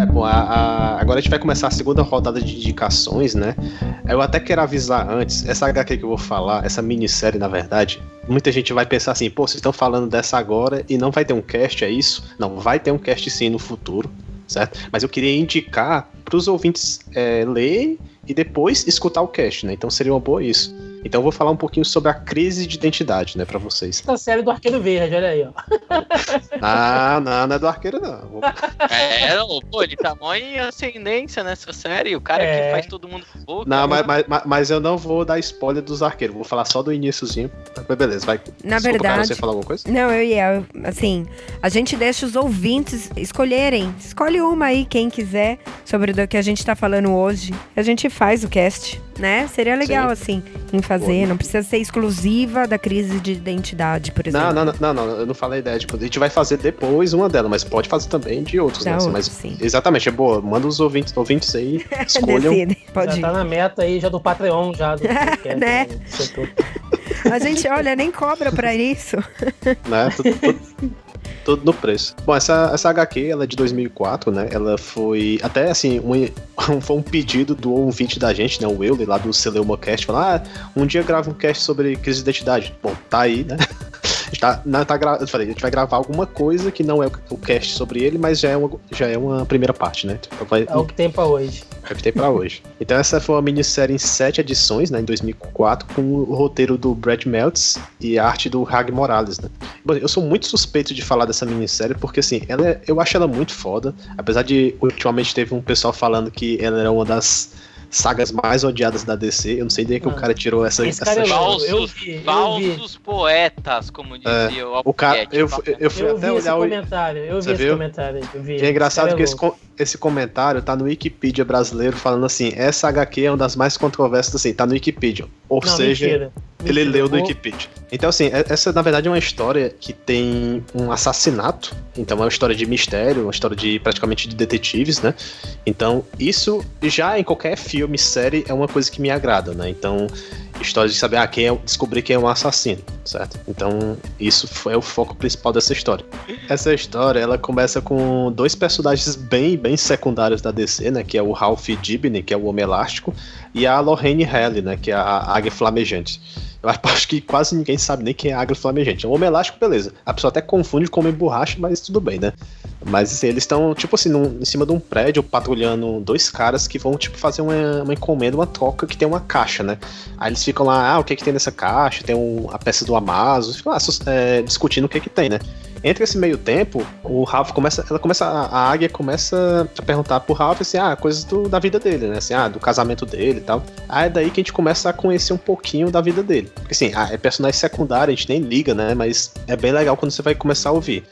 É, bom, a- a- agora a gente vai começar a segunda rodada de indicações, né? Eu até quero avisar antes, essa HQ que eu vou falar, essa minissérie, na verdade, muita gente vai pensar assim, pô, vocês estão falando dessa agora e não vai ter um cast, é isso? Não, vai ter um cast sim no futuro, certo? Mas eu queria indicar para os ouvintes é, e depois escutar o cast, né? Então seria uma boa isso. Então eu vou falar um pouquinho sobre a crise de identidade, né, para vocês. Essa série do Arqueiro Verde, olha aí, ó. Ah, não, não é do Arqueiro, não. É, pô, ele tá mó em ascendência nessa série. O cara É. que faz todo mundo boca. Não, mas, mas, mas eu não vou dar spoiler dos arqueiros, vou falar só do iníciozinho. Mas beleza, vai. Na Desculpa, verdade- Você falar alguma coisa? Não, eu ia. Assim, a gente deixa os ouvintes escolherem. Escolhe uma aí, quem quiser, sobre do que a gente tá falando hoje. A gente faz o cast, né? Seria legal, Sim. assim, fazer. Não precisa ser exclusiva da crise de identidade, por exemplo. Não, não, não, não, não, eu não falei ideia. Tipo, a gente vai fazer depois uma dela, mas pode fazer também de outros, Da né? assim, mas, sim. Exatamente, é boa. Manda os ouvintes, ouvintes aí, escolham. Pode já ir. tá na meta aí, já do Patreon, já do Né? do setor. A gente, olha, nem cobra pra isso. né? Tudo, no preço. Bom, essa, essa HQ, ela é de 2004, né? Ela foi até assim, um, foi um pedido do ouvinte da gente, né? O Euler, lá do Celeuma Cast, falar, ah, um dia grava um cast sobre crise de identidade. Bom, tá aí, né? A gente tá, não, tá gra... Eu falei, a gente vai gravar alguma coisa que não é o cast sobre ele, mas já é uma, já é uma primeira parte, né? Então vai, É o que tem pra hoje. é o que tem pra hoje. Então essa foi uma minissérie em sete edições, né, em 2004, com o roteiro do Brad Meltz e a arte do Hag Morales, né. Bom, eu sou muito suspeito de falar dessa minissérie porque, assim, ela é- eu acho ela muito foda, apesar de ultimamente teve um pessoal falando que ela era uma das sagas mais odiadas da DC, eu não sei de onde que o Ah. cara tirou essa... Esse essa cara é história. louco. eu Falsos, vi, eu falsos poetas, como dizia o o cara, Albuquerque. eu, fui- eu fui Eu até vi esse olhar o... comentário, eu vi Você esse viu? comentário, eu vi. E é engraçado Esse que esse, é esse comentário tá no Wikipedia brasileiro falando assim, essa HQ é uma das mais controversas, assim, tá no Wikipedia. Ou Não, seja, mentira. Ele Mentira, leu do Wikipedia. Então, assim, é- essa na verdade é uma história que tem um assassinato. Então, é uma história de mistério, uma história de praticamente de detetives, né? Então, isso já em qualquer filme, série, é uma coisa que me agrada, né? Então, história de saber, ah, quem é, descobrir quem é um assassino, certo? Então, isso foi o foco principal dessa história. Essa história, ela começa com dois personagens bem, bem secundários da DC, né? Que é o Ralph Dibny, que é o Homem Elástico, e a Lorraine Halley, né? Que é a Águia Flamejante. Eu acho que quase ninguém sabe nem quem é a Águia Flamejante. É um Homem Elástico, beleza. A pessoa até confunde com Homem Borracha, mas tudo bem, né? Mas assim, eles estão, tipo assim, num- em cima de um prédio, patrulhando dois caras que vão, tipo, fazer uma, uma encomenda, uma troca que tem uma caixa, né? Aí eles ficam lá, ah, o que que tem nessa caixa? Tem um- a peça do Amazon, ficam lá é, discutindo o que que tem, né? Entre esse meio tempo, o Ralph começa, ela começa, a a águia começa a perguntar pro Ralph, assim, ah, coisas do- da vida dele, né? Assim, ah, do casamento dele e tal. Aí é daí que a gente começa a conhecer um pouquinho da vida dele. Porque assim, ah, é personagem secundário, a gente nem liga, né? Mas é bem legal quando você vai começar a ouvir.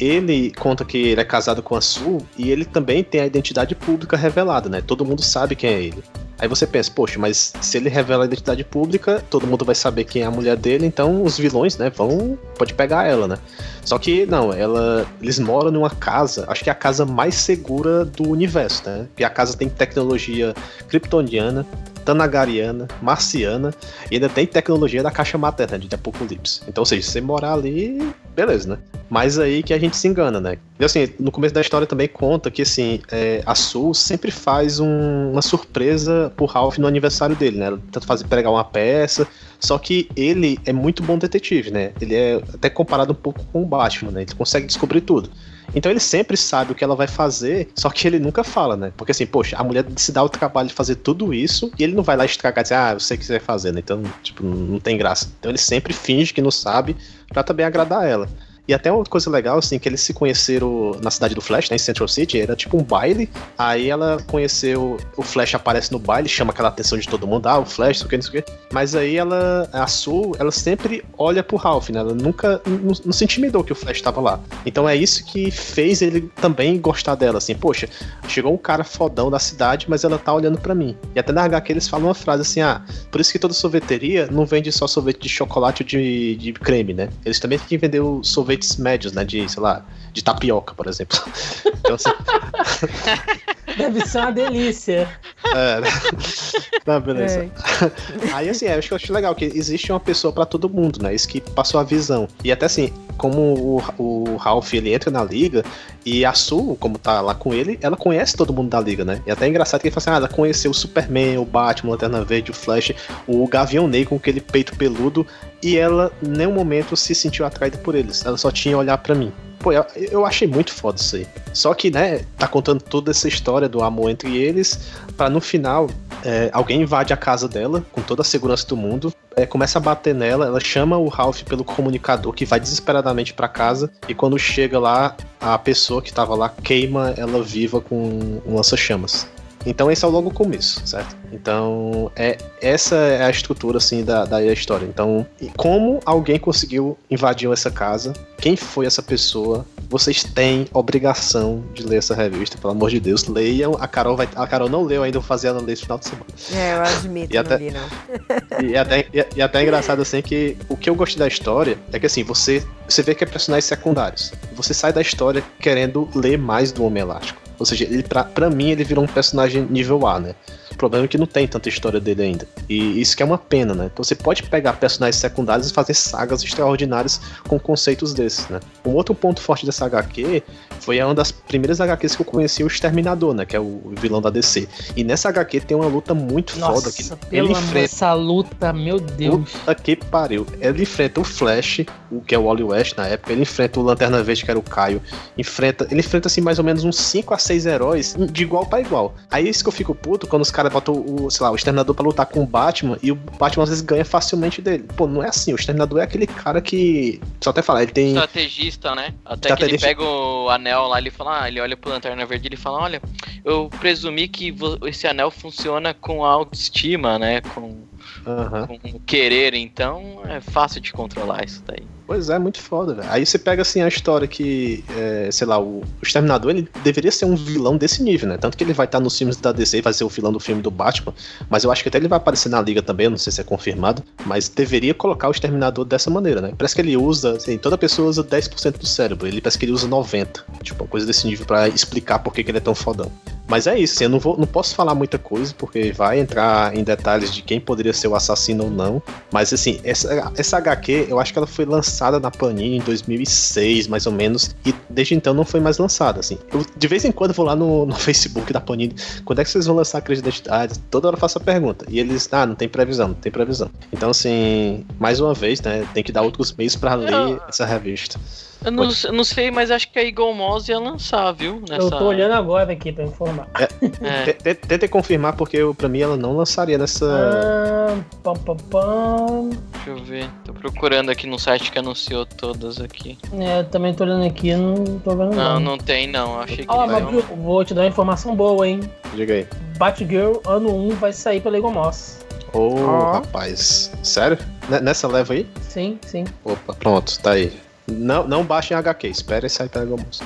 Ele conta que ele é casado com a Sue e ele também tem a identidade pública revelada, né? Todo mundo sabe quem é ele. Aí você pensa, poxa, mas se ele revela a identidade pública, todo mundo vai saber quem é a mulher dele, então os vilões, né, vão. pode pegar ela, né? Só que não, ela. Eles moram numa casa, acho que é a casa mais segura do universo, né? Porque a casa tem tecnologia kryptoniana, tanagariana, marciana, e ainda tem tecnologia da caixa materna de Apocalipse. Então, ou seja, se você morar ali, beleza, né? Mas aí que a gente se engana, né? E assim, no começo da história também conta que assim, é, a Sul sempre faz um- uma surpresa pro Ralph no aniversário dele, né? Ela tenta fazer pregar uma peça. Só que ele é muito bom detetive, né? Ele é até comparado um pouco com o Batman, né? Ele consegue descobrir tudo. Então ele sempre sabe o que ela vai fazer, só que ele nunca fala, né? Porque assim, poxa, a mulher se dá o trabalho de fazer tudo isso e ele não vai lá estragar e dizer, ah, eu sei o que você vai fazer, né? Então, tipo, não tem graça. Então ele sempre finge que não sabe pra também agradar ela. E até uma coisa legal, assim, que eles se conheceram na cidade do Flash, né, em Central City, era tipo um baile. Aí ela conheceu, o Flash aparece no baile, chama aquela atenção de todo mundo, ah, o Flash, isso aqui, não sei o quê. Mas aí ela, a Sue, ela sempre olha pro Ralph, né, ela nunca, não, não se intimidou que o Flash tava lá. Então é isso que fez ele também gostar dela, assim, poxa, chegou um cara fodão da cidade, mas ela tá olhando pra mim. E até na HQ eles falam uma frase assim, ah, por isso que toda sorveteria não vende só sorvete de chocolate ou de, de creme, né? Eles também têm que vender os sorvetes médios, né? De, sei lá, de tapioca, por exemplo. Então, assim, Deve ser uma delícia. é, né? Não, beleza. É. Aí, assim, eu acho que eu acho legal que existe uma pessoa pra todo mundo, né? Isso que passou a visão. E até assim, como o, o Ralph ele entra na liga e a Sue, como tá lá com ele, ela conhece todo mundo da liga, né? E até é engraçado que ele fala assim: ah, ela conheceu o Superman, o Batman, o Lanterna Verde, o Flash, o Gavião Negro com aquele peito peludo, e ela, em nenhum momento, se sentiu atraída por eles. Ela só tinha olhar pra mim. Pô, eu, achei muito foda isso aí. Só que, né, tá contando toda essa história do amor entre eles, para no final é, alguém invade a casa dela com toda a segurança do mundo, é, começa a bater nela, ela chama o Ralph pelo comunicador que vai desesperadamente para casa e quando chega lá, a pessoa que tava lá queima ela viva com um lança-chamas. Então esse é logo o começo, certo? Então é essa é a estrutura assim da, da história. Então como alguém conseguiu invadir essa casa? Quem foi essa pessoa? Vocês têm obrigação de ler essa revista, pelo amor de Deus, leiam. A Carol vai, a Carol não leu ainda, vou fazer ela ler esse final de semana. É, eu admito, E até- não li não. E é até, e, e até engraçado assim que o que eu gostei da história é que assim, você, você vê que é personagens secundários. Você sai da história querendo ler mais do Homem Elástico. Ou seja, ele, pra, pra mim ele virou um personagem nível A, né? O problema é que não tem tanta história dele ainda. E isso que é uma pena, né? Então você pode pegar personagens secundários e fazer sagas extraordinárias com conceitos desses, né? Um outro ponto forte dessa HQ foi uma das primeiras HQs que eu conheci o Exterminador, né? Que é o vilão da DC. E nessa HQ tem uma luta muito foda que Nossa, ele enfrenta. essa luta, meu Deus. Puta que pariu. Ele enfrenta o Flash, o que é o Wally West na época, ele enfrenta o Lanterna Verde, que era o Caio. Enfrenta, ele enfrenta assim mais ou menos uns 5 a 6 heróis de igual pra igual. Aí é isso que eu fico puto quando os caras botam o, sei lá, o Exterminador pra lutar com o Batman e o Batman às vezes ganha facilmente dele. Pô, não é assim. O Exterminador é aquele cara que. Só até falar, ele tem. Estrategista, né? Até que ele pega o anel lá, ele fala, ah, ele olha pro Lanterna Verde e ele fala, olha, eu presumi que esse anel funciona com a autoestima, né? Com, Aham. com o querer, então é fácil de controlar isso daí. Pois é, muito foda, velho. Aí você pega assim a história que, é, sei lá, o, Exterminador ele deveria ser um vilão desse nível, né? Tanto que ele vai estar nos filmes da DC e vai ser o vilão do filme do Batman, mas eu acho que até ele vai aparecer na liga também, não sei se é confirmado, mas deveria colocar o Exterminador dessa maneira, né? Parece que ele usa, assim, toda pessoa usa 10% do cérebro, ele parece que ele usa 90%, tipo, uma coisa desse nível pra explicar por que, que ele é tão fodão. Mas é isso, assim, eu não, vou, não posso falar muita coisa, porque vai entrar em detalhes de quem poderia ser o assassino ou não. Mas assim, essa, essa HQ, eu acho que ela foi lançada na Panini em 2006, mais ou menos, e desde então não foi mais lançada, assim. Eu, de vez em quando vou lá no, no Facebook da Panini, quando é que vocês vão lançar a crise de identidade? Toda hora eu faço a pergunta. E eles, ah, não tem previsão, não tem previsão. Então, assim, mais uma vez, né, tem que dar outros meios pra ler essa revista. Eu não, eu não sei, mas acho que a Eagle Moss ia lançar, viu? Nessa... Eu tô olhando agora aqui pra informar. É. Te- te- Tentem confirmar, porque eu, pra mim ela não lançaria nessa. Ah, pam, pam, pam. Deixa eu ver. Tô procurando aqui no site que anunciou todas aqui. É, eu também tô olhando aqui, não tô vendo Não, não. não tem não. Achei que Ó, ele mas vai- Bruno, vou te dar uma informação boa, hein? Diga aí. Batgirl ano 1 vai sair pela Eagle Moss. Ô, Ó. rapaz. Sério? N- Nessa leva aí? Sim, sim. Opa, pronto, tá aí. Não, não baixem HQ, espere sair pela Gomus.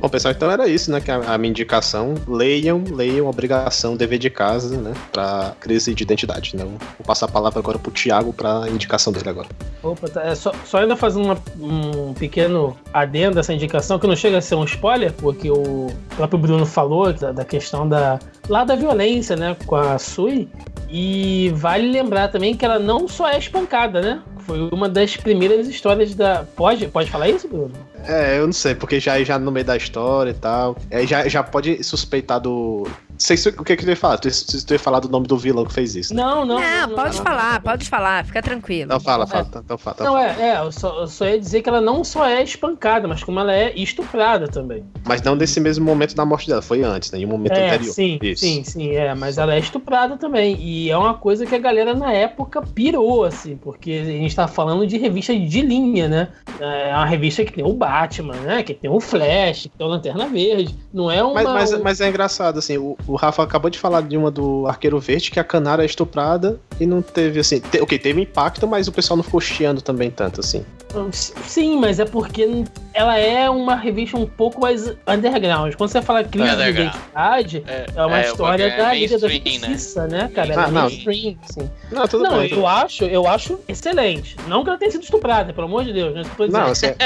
Bom, pessoal, então era isso, né? Que a, a minha indicação. Leiam, leiam, obrigação, dever de casa, né? Pra crise de identidade. Não, vou passar a palavra agora pro Thiago pra indicação dele agora. Opa, tá, é só, só ainda fazendo uma- um pequeno adendo dessa indicação, que não chega a ser um spoiler, porque o próprio Bruno falou da, da questão da, lá da violência, né, com a Sui. E vale lembrar também que ela não só é espancada, né? Foi uma das primeiras histórias da. Pode, pode falar isso, Bruno? É, eu não sei, porque já já no meio da história e tal. É, já, já pode suspeitar do. Sei se- o que que tu ia falar. Tu, tu, tu ia falar do nome do vilão que fez isso. Né? Não, não. Não, pode falar, pode falar, fica tranquilo. Não, fala, fala. Então fala. Então Não, fala. é, é eu, só, eu só ia dizer que ela não só é espancada, mas como ela é estuprada também. Mas não nesse mesmo momento da morte dela, foi antes, né? Em um momento É, anterior. sim, Isso. sim, sim, é, mas ela é estuprada também. E é uma coisa que a galera na época pirou, assim, porque a gente tá falando de revista de linha, né? É uma revista que tem o Batman, né? Que tem o Flash, que tem o Lanterna Verde. Não é uma. Mas, mas, mas é engraçado, assim, o, o Rafa acabou de falar de uma do Arqueiro Verde, que a Canara é estuprada e não teve, assim. te- ok, teve impacto, mas o pessoal não ficou chiando também tanto, assim. Sim, mas é porque ela é uma revista um pouco mais underground. Quando você fala crise de identidade, É, é uma é, história é da Liga da né? Justiça, né, cara? Ela Ah, é não. mainstream, assim. Não, tudo Não, bem. eu acho, eu acho excelente. Não que ela tenha sido estuprada, pelo amor de Deus, não é eu tô Não, dizendo.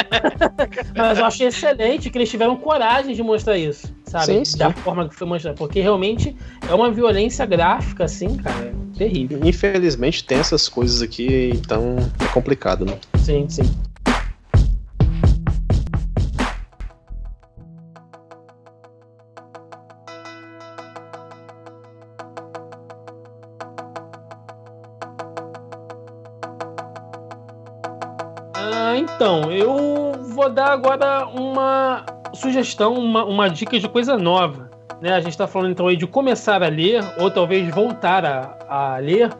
Mas eu achei excelente que eles tiveram coragem de mostrar isso, sabe? Sim, sim. Da forma que foi mostrado. Porque realmente é uma violência gráfica, assim, cara. é Terrível. infelizmente tem essas coisas aqui, então é complicado, né? Sim, sim. Ah, então, eu vou dar agora uma sugestão, uma, uma dica de coisa nova. Né? A gente está falando então aí de começar a ler, ou talvez voltar a, a ler.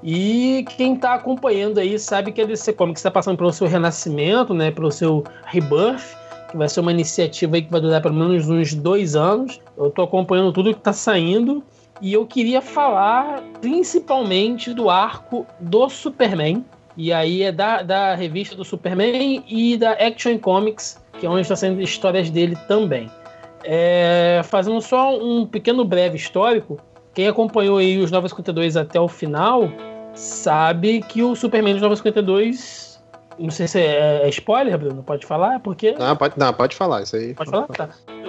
E quem está acompanhando aí sabe que a DC Comics está passando pelo seu renascimento, né? Pelo seu rebirth, que vai ser uma iniciativa aí que vai durar pelo menos uns dois anos. Eu estou acompanhando tudo que está saindo. E eu queria falar principalmente do arco do Superman. E aí é da, da revista do Superman e da Action Comics, que é onde está sendo histórias dele também. É, fazendo só um pequeno breve histórico, quem acompanhou aí os 952 até o final sabe que o Superman dos 952 não sei se é, é spoiler, Bruno, pode falar? Porque... Não, pode, não, pode falar, isso aí. Pode falar? Tá.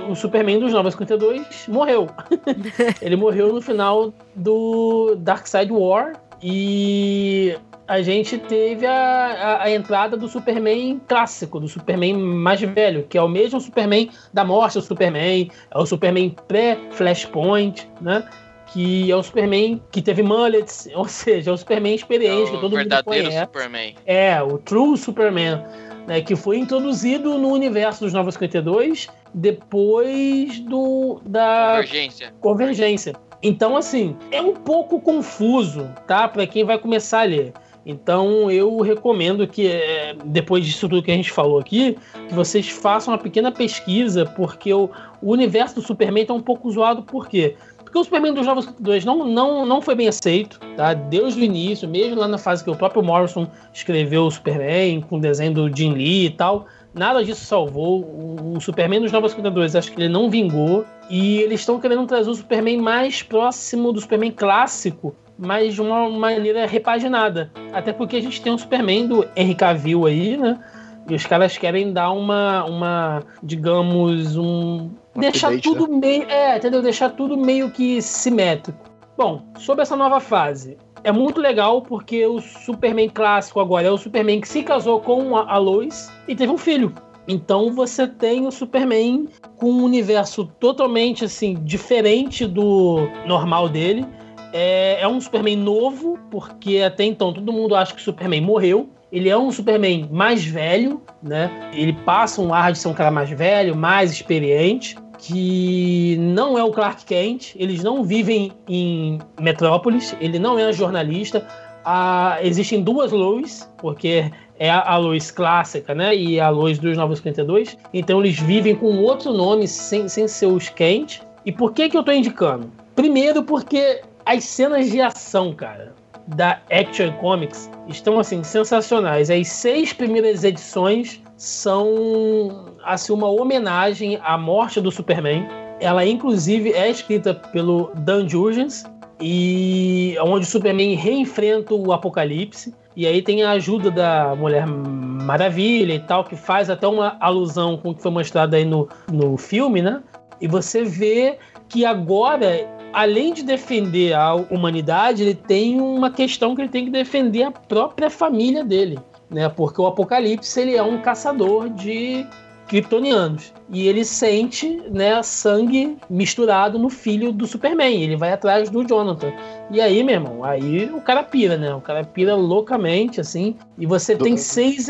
O Superman dos 952 morreu. Ele morreu no final do Darkseid War e a gente teve a, a, a, entrada do Superman clássico, do Superman mais velho, que é o mesmo Superman da morte do Superman, é o Superman pré-Flashpoint, né? Que é o Superman que teve mullets, ou seja, é o Superman experiente, é o que todo mundo conhece. Superman. É, o True Superman, né? Que foi introduzido no universo dos 952 depois do da Convergência. Convergência. Então, assim, é um pouco confuso, tá? Para quem vai começar a ler. Então eu recomendo que, é, depois disso tudo que a gente falou aqui, que vocês façam uma pequena pesquisa, porque o, universo do Superman está um pouco zoado, por quê? Porque o Superman dos Novos 52 não, não, não foi bem aceito, tá? Desde o início, mesmo lá na fase que o próprio Morrison escreveu o Superman, com o desenho do Jim Lee e tal, nada disso salvou. O, o Superman dos Novos 52 acho que ele não vingou. E eles estão querendo trazer o Superman mais próximo do Superman clássico, mas de uma maneira repaginada. Até porque a gente tem um Superman do Henry Cavill aí, né? E os caras querem dar uma, uma digamos, um. Um deixar update, tudo meio. É, entendeu? Deixar tudo meio que simétrico. Bom, sobre essa nova fase. É muito legal porque o Superman clássico agora é o Superman que se casou com a Lois e teve um filho. Então você tem o Superman com um universo totalmente assim diferente do normal dele. É, é um Superman novo, porque até então todo mundo acha que o Superman morreu. Ele é um Superman mais velho, né? Ele passa um ar de ser um cara mais velho, mais experiente, que não é o Clark Kent. Eles não vivem em Metrópolis. Ele não é jornalista. Ah, existem duas Lois, porque é a, a Lois clássica, né? E a Lois dos 952. Então eles vivem com outro nome, sem, sem ser os Kent. E por que, que eu tô indicando? Primeiro, porque as cenas de ação, cara, da Action Comics estão assim sensacionais. As seis primeiras edições são assim uma homenagem à morte do Superman. Ela inclusive é escrita pelo Dan Jurgens e onde o Superman reenfrenta o Apocalipse. E aí tem a ajuda da Mulher Maravilha e tal, que faz até uma alusão com o que foi mostrado aí no, no filme, né? E você vê que agora além de defender a humanidade, ele tem uma questão que ele tem que defender a própria família dele, né? Porque o Apocalipse ele é um caçador de kryptonianos e ele sente, né, sangue misturado no filho do Superman. Ele vai atrás do Jonathan. E aí, meu irmão, aí o cara pira, né? O cara pira loucamente, assim. E você tem seis.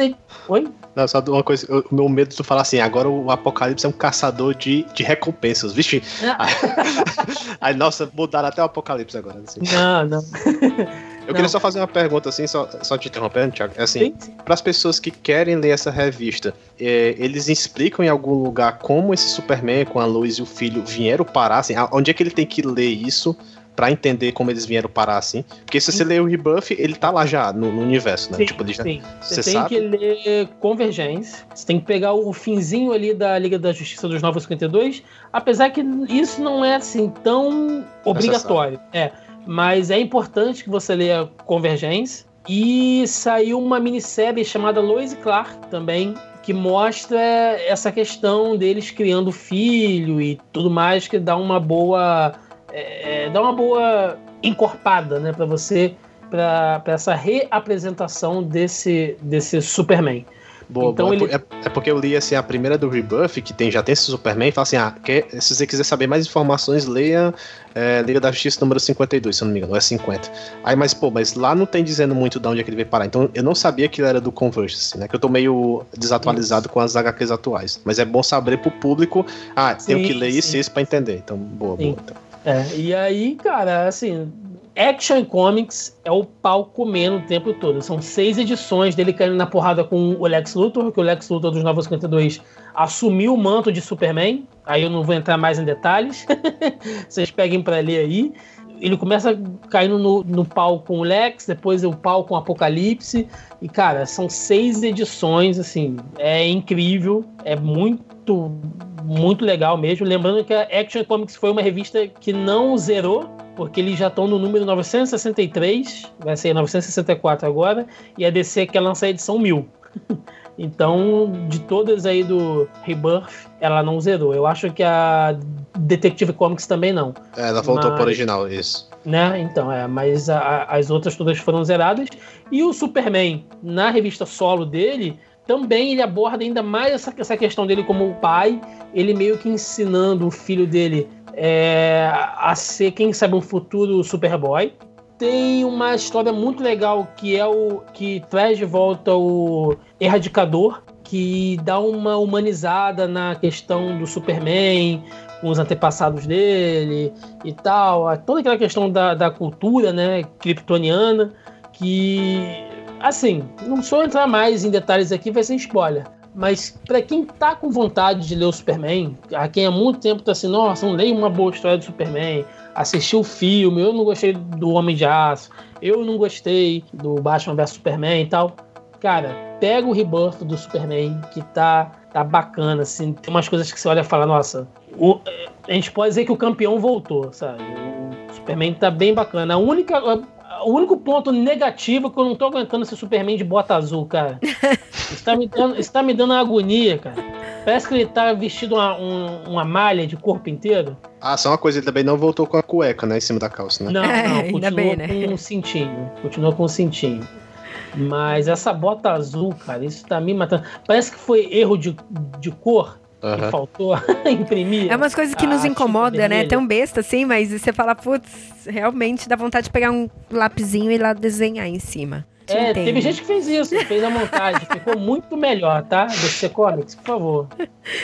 Oi? Não, só uma coisa, o meu medo de tu falar assim, agora o Apocalipse é um caçador de, de recompensas, vixe. Ah. Aí, nossa, mudaram até o Apocalipse agora. Assim. Não, não. Eu queria só fazer uma pergunta assim, só, só te interrompendo, Thiago. Assim, Sim. para as pessoas que querem ler essa revista, é, eles explicam em algum lugar como esse Superman com a Lois e o filho vieram parar, assim, a- onde é que ele tem que ler isso pra entender como eles vieram parar, assim? Porque se você ler o Rebuff, ele tá lá já no, no universo, né? Sim, tipo, ele já, sim. Você, tem sabe? que ler Convergência. Você tem que pegar o finzinho ali da Liga da Justiça dos 952. Apesar que isso não é assim tão obrigatório. É. Mas é importante que você leia Convergência. E saiu uma minissérie chamada Lois e Clark também. Que mostra essa questão deles criando filho e tudo mais, que dá uma boa. é, dá uma boa encorpada, né, para você para essa reapresentação desse, desse Superman. Boa, Então boa. É ele- É, é porque eu li assim, a primeira do Rebuff, que tem, já tem esse Superman, e fala assim: ah, quer- se você quiser saber mais informações, leia é, Liga da Justiça número 52, se eu não me engano, é 50. Aí, mas, pô, mas lá não tem dizendo muito de onde é que ele veio parar. Então eu não sabia que ele era do Converse, né? Que eu tô meio desatualizado com as HQs atuais. Mas é bom saber pro público, ah, tenho Sim, que ler isso sim. e isso pra entender. Então, boa, Sim. boa. Então. É, e aí, cara, assim, Action Comics é o pau comendo o tempo todo. São seis edições dele caindo na porrada com o Lex Luthor, que o Lex Luthor dos 952 assumiu o manto de Superman. Aí eu não vou entrar mais em detalhes. Vocês peguem pra ler aí. Ele começa caindo no, no pau com o Lex, depois o pau com o Apocalipse. E, cara, são seis edições, assim, é incrível, é muito, muito legal mesmo. Lembrando que a Action Comics foi uma revista que não zerou, porque eles já estão no número 963, vai ser 964 agora, e a DC quer lançar a edição 1000. Então, de todas aí do Rebirth, ela não zerou. Eu acho que a Detective Comics também não É, ela voltou Mas- pro original, isso. né? Então, é, mas a- as outras todas foram zeradas. E o Superman, na revista solo dele, também ele aborda ainda mais essa, essa questão dele como pai, ele meio que ensinando o filho dele é, a ser, quem sabe, um futuro Superboy. Tem uma história muito legal que é o que traz de volta o Erradicador, que dá uma humanizada na questão do Superman, os antepassados dele e tal, a- toda aquela questão da, da cultura, né, kryptoniana, que, assim, não sou entrar mais em detalhes aqui, vai ser spoiler. Mas pra quem tá com vontade de ler o Superman, a quem há muito tempo tá assim, nossa, não leio uma boa história do Superman, assisti o filme, eu não gostei do Homem de Aço, eu não gostei do Batman vs Superman e tal. Cara, pega o Rebirth do Superman, que tá, tá bacana, assim, tem umas coisas que você olha e fala, nossa, o- a gente pode dizer que o campeão voltou, sabe? O Superman tá bem bacana. A única, o único ponto negativo é que eu não tô aguentando esse Superman de bota azul, cara. Isso tá me dando, isso tá me dando uma agonia, cara. Parece que ele tá vestido uma, um- uma malha de corpo inteiro. Ah, só uma coisa, ele também não voltou com a cueca, né, em cima da calça, né? Não, É, não, ainda continua bem, né? com um cintinho. Continua com um cintinho. Mas essa bota azul, cara, isso tá me matando. Parece que foi erro de, de cor que Aham. faltou imprimir. É umas coisas que nos tinta incomoda, né? vermelha. Tão besta assim, mas você fala, putz, realmente dá vontade de pegar um lapisinho e ir lá desenhar em cima. Te É, entendo. teve gente que fez isso, fez a montagem. Ficou muito melhor, tá? DC Comics, por favor.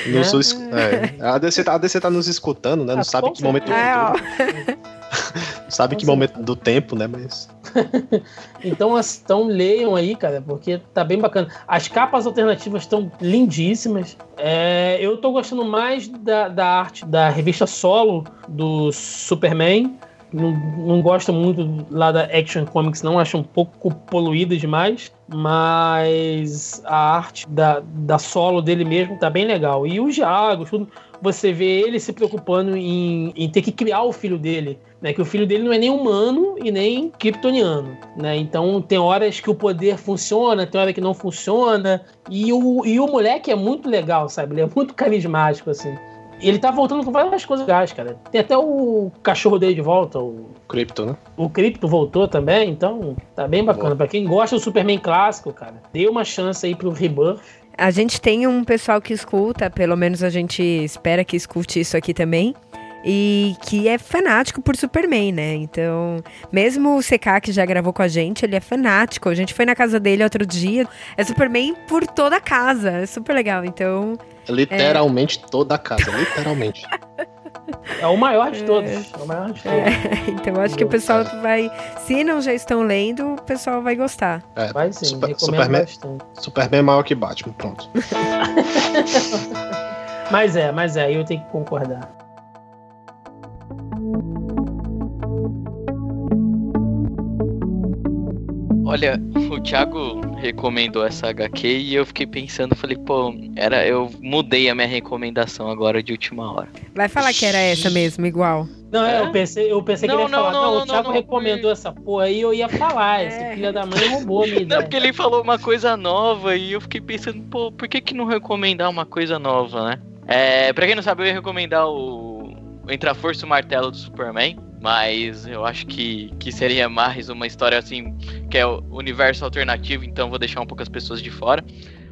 Não né? sou es- é, a, DC, tá- a DC tá nos escutando, né? Não Ah, sabe que momento É, futuro. Sabe com que momento do tempo, né? Mas. Então, as- então leiam aí, cara, porque tá bem bacana. As capas alternativas estão lindíssimas. É, eu tô gostando mais da, da arte da revista solo do Superman. Não, não gosto muito lá da Action Comics, não. Acho um pouco poluída demais. Mas a arte da, da solo dele mesmo tá bem legal. E os diálogos, tudo. Você vê ele se preocupando em, em ter que criar o filho dele né, que o filho dele não é nem humano e nem kryptoniano, né? Então tem horas que o poder funciona, tem hora que não funciona, e o, e o moleque é muito legal, sabe? Ele é muito carismático, assim. Ele tá voltando com várias coisas legais, cara. Tem até o cachorro dele de volta, o, Crypto, né? o Crypto voltou também, então tá bem bacana. Boa. Pra quem gosta do Superman clássico, cara, dê uma chance aí pro Rebirth. A gente tem um pessoal que escuta, pelo menos a gente espera que escute isso aqui também. E que é fanático por Superman, né? Então, mesmo o CK que já gravou com a gente, ele é fanático. A gente foi na casa dele outro dia. É Superman por toda a casa. É super legal. Então, Literalmente toda a casa, literalmente. É o maior de todos. É o maior de todos. então eu acho que o pessoal vai. Se não já estão lendo, o pessoal vai gostar. É, Vai sim, Super- Superman- bastante. Superman é maior que Batman, pronto. Mas é, mas é, eu tenho que concordar. Olha, o Thiago recomendou essa HQ e eu fiquei pensando, falei, pô, era, eu mudei a minha recomendação agora de última hora. Vai falar que era essa mesmo, igual. Não, é, eu pensei, eu pensei que Não, ele ia não, falar, não, não, não, o Thiago não, recomendou essa porra aí, eu ia falar, esse É. filho da mãe roubou a minha Não, ideia. porque ele falou uma coisa nova e eu fiquei pensando, pô, por que que não recomendar uma coisa nova, né? É, pra quem não sabe, eu ia recomendar o, o Entre a Força e o Martelo do Superman, mas eu acho que, que seria mais uma história assim, que é o universo alternativo, então vou deixar um pouco as pessoas de fora.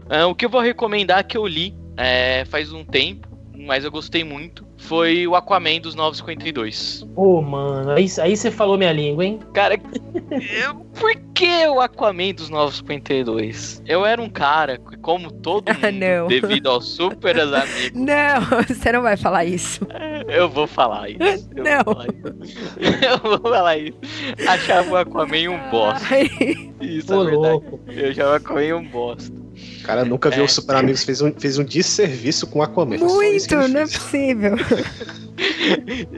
Ah, o que eu vou recomendar que eu li é, faz um tempo, mas eu gostei muito, foi o Aquaman dos 952. Ô, mano, aí, aí você falou minha língua, hein? Cara, eu, por que o Aquaman dos 952? Eu era um cara, como todo mundo, Ah, não. devido aos super amigos, Não, você não vai falar isso. Eu vou falar isso. Eu Não. Vou falar isso. Eu vou falar isso. Achava o Aquaman um bosta. Ai, Isso Ô, é verdade. louco. Eu achava o Aquaman um bosta. O cara nunca viu É. os Super Amigos, fez um, fez um desserviço com o Aquaman. Muito, não é possível.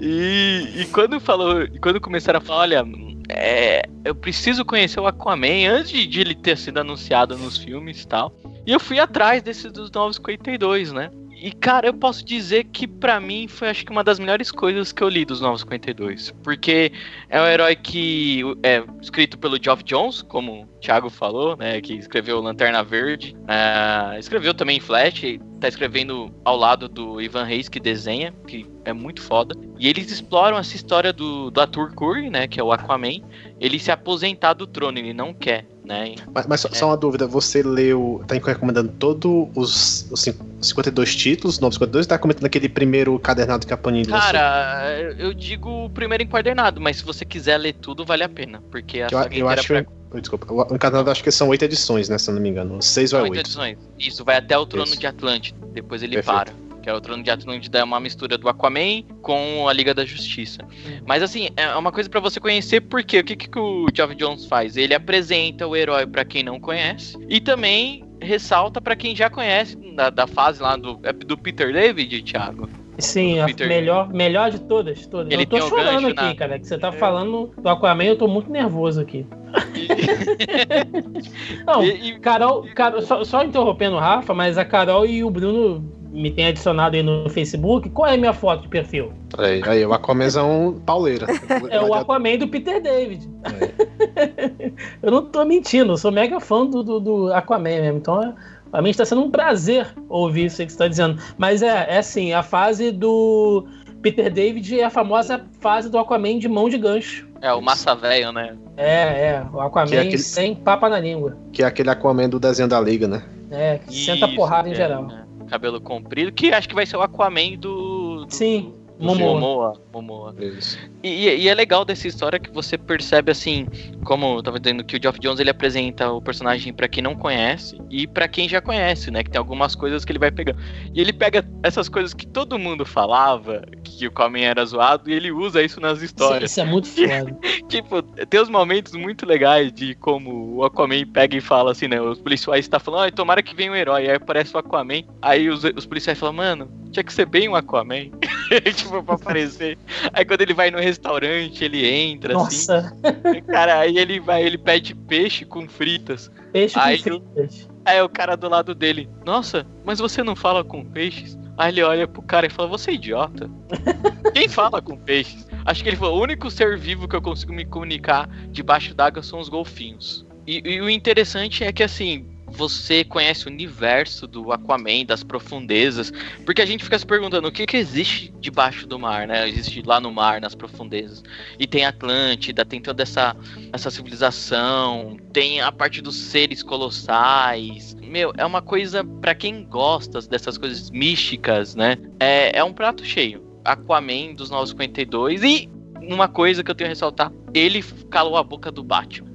E, e quando falou, quando começaram a falar, olha, é, eu preciso conhecer o Aquaman antes de, ele ter sido anunciado nos filmes e tal. E eu fui atrás desse dos 952, né? E cara, eu posso dizer que pra mim foi acho que uma das melhores coisas que eu li dos 952, porque é um herói que é escrito pelo Geoff Jones, como o Thiago falou, né, que escreveu Lanterna Verde, ah, escreveu também Flash, tá escrevendo ao lado do Ivan Reis que desenha, que é muito foda. E eles exploram essa história do, do Arthur Curry, né, que é o Aquaman, ele se aposentar do trono, ele não quer, né? Mas, mas só, só uma dúvida, você leu, tá recomendando todos os, os cin- 52 títulos, 952, ou tá comentando aquele primeiro cadernado que a Panini lançou? Cara, eu digo o primeiro encadernado, mas se você quiser ler tudo, vale a pena, porque a eu, eu acho pra... que. Desculpa, o encarnado acho que são oito edições, né? Se eu não me engano. Seis ou é Oito oito. edições. Isso, vai até o Trono Isso. de Atlântida, depois ele Perfeito. para. Que é o Trono de Atlântida é uma mistura do Aquaman com a Liga da Justiça. Mas assim, é uma coisa pra você conhecer porque o que, que o Geoff Jones faz? Ele apresenta o herói pra quem não conhece e também ressalta pra quem já conhece da, da fase lá do, é do Peter David, Thiago. Sim, a Peter. melhor, melhor de todas, todas. Ele eu tô chorando aqui, na- cara. Que você tá falando do Aquaman, eu tô muito nervoso aqui. Não, E- e- Carol, Carol só, só interrompendo o Rafa, mas a Carol e o Bruno me têm adicionado aí no Facebook. Qual é a minha foto de perfil? Aí, aí, o Aquamenzão pauleira. É o Aquaman do Peter David. eu não tô mentindo, eu sou mega fã do, do, do Aquaman mesmo. Então, é, pra mim está sendo um prazer ouvir isso aí que você tá dizendo. Mas é, é assim, a fase do Peter David é a famosa fase do Aquaman de mão de gancho. É o massa velho, né? É, é, o Aquaman é aquele- sem papa na língua. Que é aquele Aquaman do desenho da Liga, né? É, que senta Isso, porrada em é, geral. é. Cabelo comprido, que acho que vai ser o Aquaman do. do Sim, Momoa. Momoa. Momoa. Isso. E, e é legal dessa história que você percebe assim, como eu tava dizendo que o Geoff Jones ele apresenta o personagem pra quem não conhece e pra quem já conhece, né? Que tem algumas coisas que ele vai pegando. E ele pega essas coisas que todo mundo falava, que o Aquaman era zoado, e ele usa isso nas Isso, histórias. isso é muito foda. Tipo, tem uns momentos muito legais de como o Aquaman pega e fala assim, né? Os policiais estão falando, ai, tomara que venha um herói. Aí aparece o Aquaman. Aí os, os policiais falam, mano, tinha que ser bem um Aquaman. tipo, pra aparecer. Aí quando ele vai no restaurante, ele entra, Nossa, assim. Cara, aí ele vai, ele pede peixe com fritas. peixe com Aí eu- fritas. Aí o cara do lado dele, nossa, mas você não fala com peixes? Aí ele olha pro cara e fala, você é idiota. Quem fala com peixes? Acho que ele falou, o único ser vivo que eu consigo me comunicar debaixo d'água são os golfinhos. E, e o interessante é que assim, você conhece o universo do Aquaman, das profundezas, porque a gente fica se perguntando o que, que existe debaixo do mar, né? Existe lá no mar, nas profundezas. E tem Atlântida, tem toda essa, essa civilização, tem a parte dos seres colossais. Meu, é uma coisa pra quem gosta dessas coisas místicas, né? É, é um prato cheio. Aquaman dos 952 e uma coisa que eu tenho a ressaltar, ele calou a boca do Batman.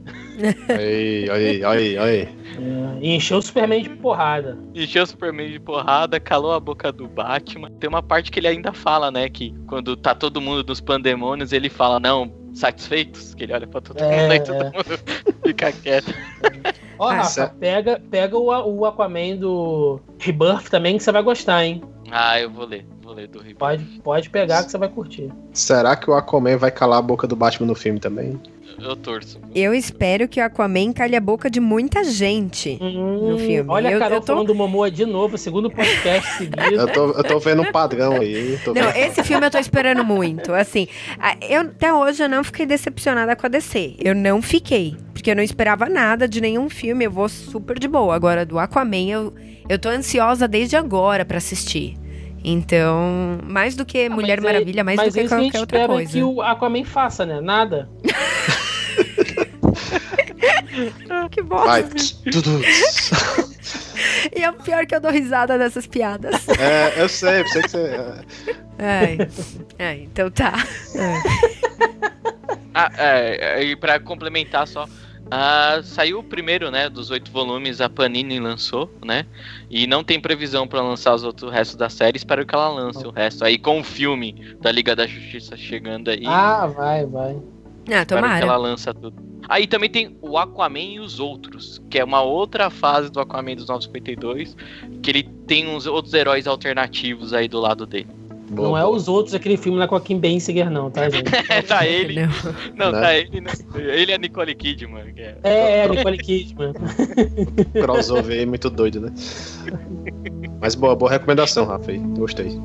Aí, aí, aí, aí. É, encheu o Superman de porrada. Encheu o Superman de porrada, calou a boca do Batman. Tem uma parte que ele ainda fala, né? Que quando tá todo mundo nos pandemônios, ele fala, não, satisfeitos? Que ele olha pra todo É, mundo e todo é. mundo fica quieto. Ó, Ah, Rafa, pega, pega o, o Aquaman do Rebirth também, que você vai gostar, hein? Ah, eu vou ler, vou ler do Rebirth. Pode, pode pegar que você vai curtir. Será que o Aquaman vai calar a boca do Batman no filme também? Eu torço. Eu espero que o Aquaman calhe a boca de muita gente. Hum, filme. Olha Eu- a Carol eu tô- falando do Momoa de novo, segundo podcast seguido. Eu tô, eu tô vendo um padrão aí. Tô Não, vendo- esse filme eu tô esperando muito. Assim, a- eu, até hoje eu não fiquei decepcionada com a DC. Eu não fiquei. Porque eu não esperava nada de nenhum filme. Eu vou super de boa. Agora, do Aquaman, eu, eu tô ansiosa desde agora pra assistir. Então, mais do que Mulher Ah, Mas aí- Maravilha, mais mas do que isso a gente qualquer outra espera coisa. que o Aquaman faça, né? Nada. Que bosta. Vai. E é o pior que eu dou risada dessas piadas. É, eu sei, eu sei que você. Ai. Ai, então tá. Ah, é, e pra complementar só. Ah, saiu o primeiro, né, dos oito volumes, a Panini lançou, né? E não tem previsão pra lançar os outros restos da série. Espero que ela lance o resto aí com o filme da Liga da Justiça chegando aí. Ah, vai, vai. Ah, espero que ela lança tudo. Aí também tem o Aquaman e os outros, que é uma outra fase do Aquaman dos 952, que ele tem uns outros heróis alternativos aí do lado dele. Boa, não é boa. os outros, aquele filme lá com a Kim Basinger, não, tá, gente? É, tá ele. Não. Não, Né? tá ele, né? Ele é a Nicole Kidman. Que é. É, é, Nicole Kidman. crossover aí muito doido, né? Mas boa, boa recomendação, Rafa. aí. Gostei.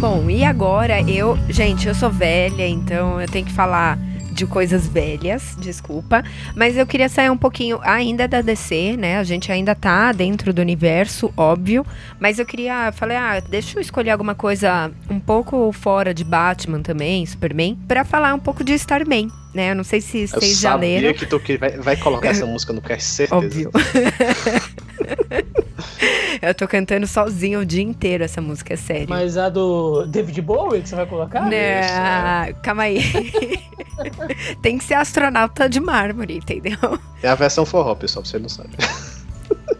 Bom, e agora eu. Gente, eu sou velha, então eu tenho que falar de coisas velhas, desculpa. Mas eu queria sair um pouquinho ainda da DC, né? A gente ainda tá dentro do universo, óbvio. Mas eu queria. Falei, ah, deixa eu escolher alguma coisa um pouco fora de Batman também, Superman, pra falar um pouco de Starman, né? Eu não sei se Eu vocês já sabia leram. que tu que vai, vai colocar essa música no cast, certeza. Óbvio. eu tô cantando sozinho o dia inteiro essa música, é sério. Mas a do David Bowie que você vai colocar? Né, Isso, ah, calma aí. Tem que ser astronauta de mármore, entendeu? É a versão forró, pessoal, você não sabe.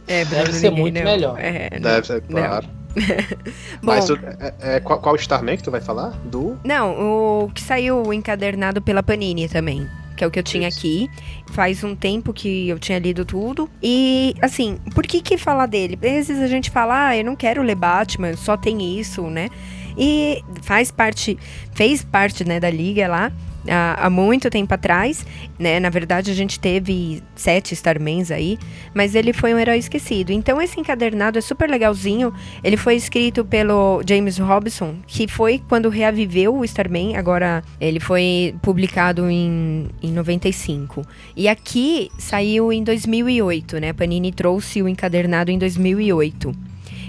É, Deve ser muito melhor. É, não. Deve ser, não. Bom, Mas é, é, qual, qual Starman que tu vai falar? Do. não, o que saiu encadernado pela Panini também. Que é o que eu tinha aqui. Faz um tempo que eu tinha lido tudo. E, assim, por que que falar dele? Às vezes a gente fala, ah, eu não quero ler Batman, só tem isso, né? E faz parte, fez parte, né, da liga lá. Há, há muito tempo atrás, né? Na verdade, a gente teve sete Starmans aí, mas ele foi um herói esquecido. Então, esse encadernado é super legalzinho. Ele foi escrito pelo James Robson, que foi quando reaviveu o Starman. Agora, ele foi publicado em, em 95. E aqui saiu em 2008, né? Panini trouxe o encadernado em 2008.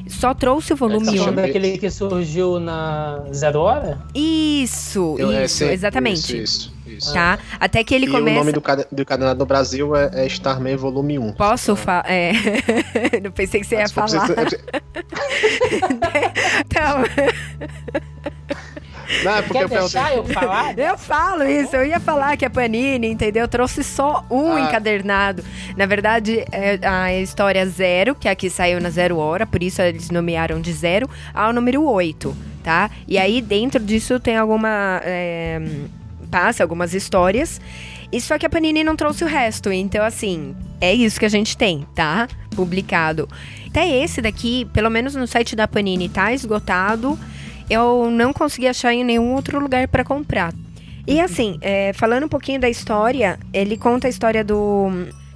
Só trouxe o volume Tá 1. falando daquele que surgiu na Zero Hora? Isso, Eu- é, isso, sim, exatamente. Isso, isso. isso. Tá? Até que ele e começa. o nome do, cade- do no Brasil é, é Starman Volume 1. Posso falar? É. Não pensei que você ia falar. preciso- Então, Não, é porque Quer eu perguntei. deixar eu falar? eu falo isso, eu ia falar que a Panini, entendeu? Trouxe só um Ah. encadernado. Na verdade, é a história zero, que aqui saiu na zero hora, por isso eles nomearam de zero ao número 8, tá? E aí dentro disso tem alguma. é, passa algumas histórias. E só que a Panini não trouxe o resto. Então, assim, é isso que a gente tem, tá? Publicado. Até esse daqui, pelo menos no site da Panini, tá esgotado. Eu não consegui achar em nenhum outro lugar pra comprar. E assim, é, falando um pouquinho da história, ele conta a história do.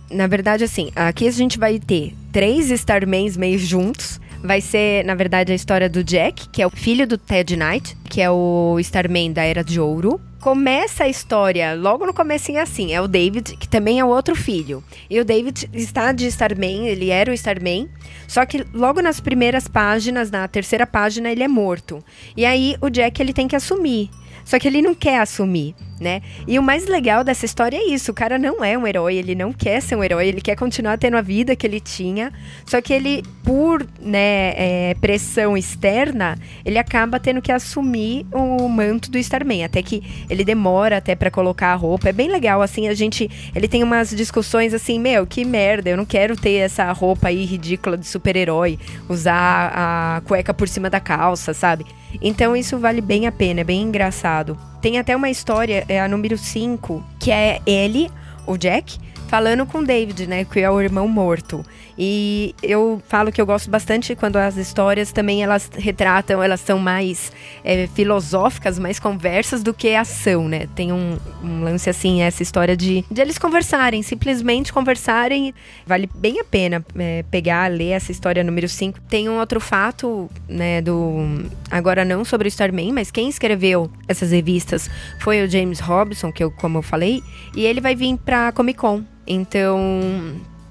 Na verdade, assim, aqui a gente vai ter três Starmans meio juntos. Vai ser, na verdade, a história do Jack, que é o filho do Ted Knight, que é o Starman da Era de Ouro. Começa a história, logo no comecinho assim, é o David, que também é o outro filho. E o David está de Starman, ele era o Starman, só que logo nas primeiras páginas, na terceira página, ele é morto. E aí o Jack ele tem que assumir. Só que ele não quer assumir, né? E o mais legal dessa história é isso: o cara não é um herói, ele não quer ser um herói, ele quer continuar tendo a vida que ele tinha. Só que ele, por né, é, pressão externa, ele acaba tendo que assumir o manto do Starman. Até que ele demora até pra colocar a roupa. É bem legal, assim, a gente. Ele tem umas discussões assim, meu, que merda, eu não quero ter essa roupa aí ridícula de super-herói, usar a cueca por cima da calça, sabe? Então isso vale bem a pena, é bem engraçado. Tem até uma história, é a número 5, que é ele, o Jack, falando com o David, né, que é o irmão morto. E eu falo que eu gosto bastante quando as histórias também elas retratam, elas são mais é, filosóficas, mais conversas do que ação, né? Tem um, um lance assim, essa história de, de eles conversarem, simplesmente conversarem. Vale bem a pena é, pegar, ler essa história número 5. Tem um outro fato, né, do. Agora não sobre o Starman, mas quem escreveu essas revistas foi o James Robson, que eu, como eu falei, e ele vai vir pra Comic Con. Então,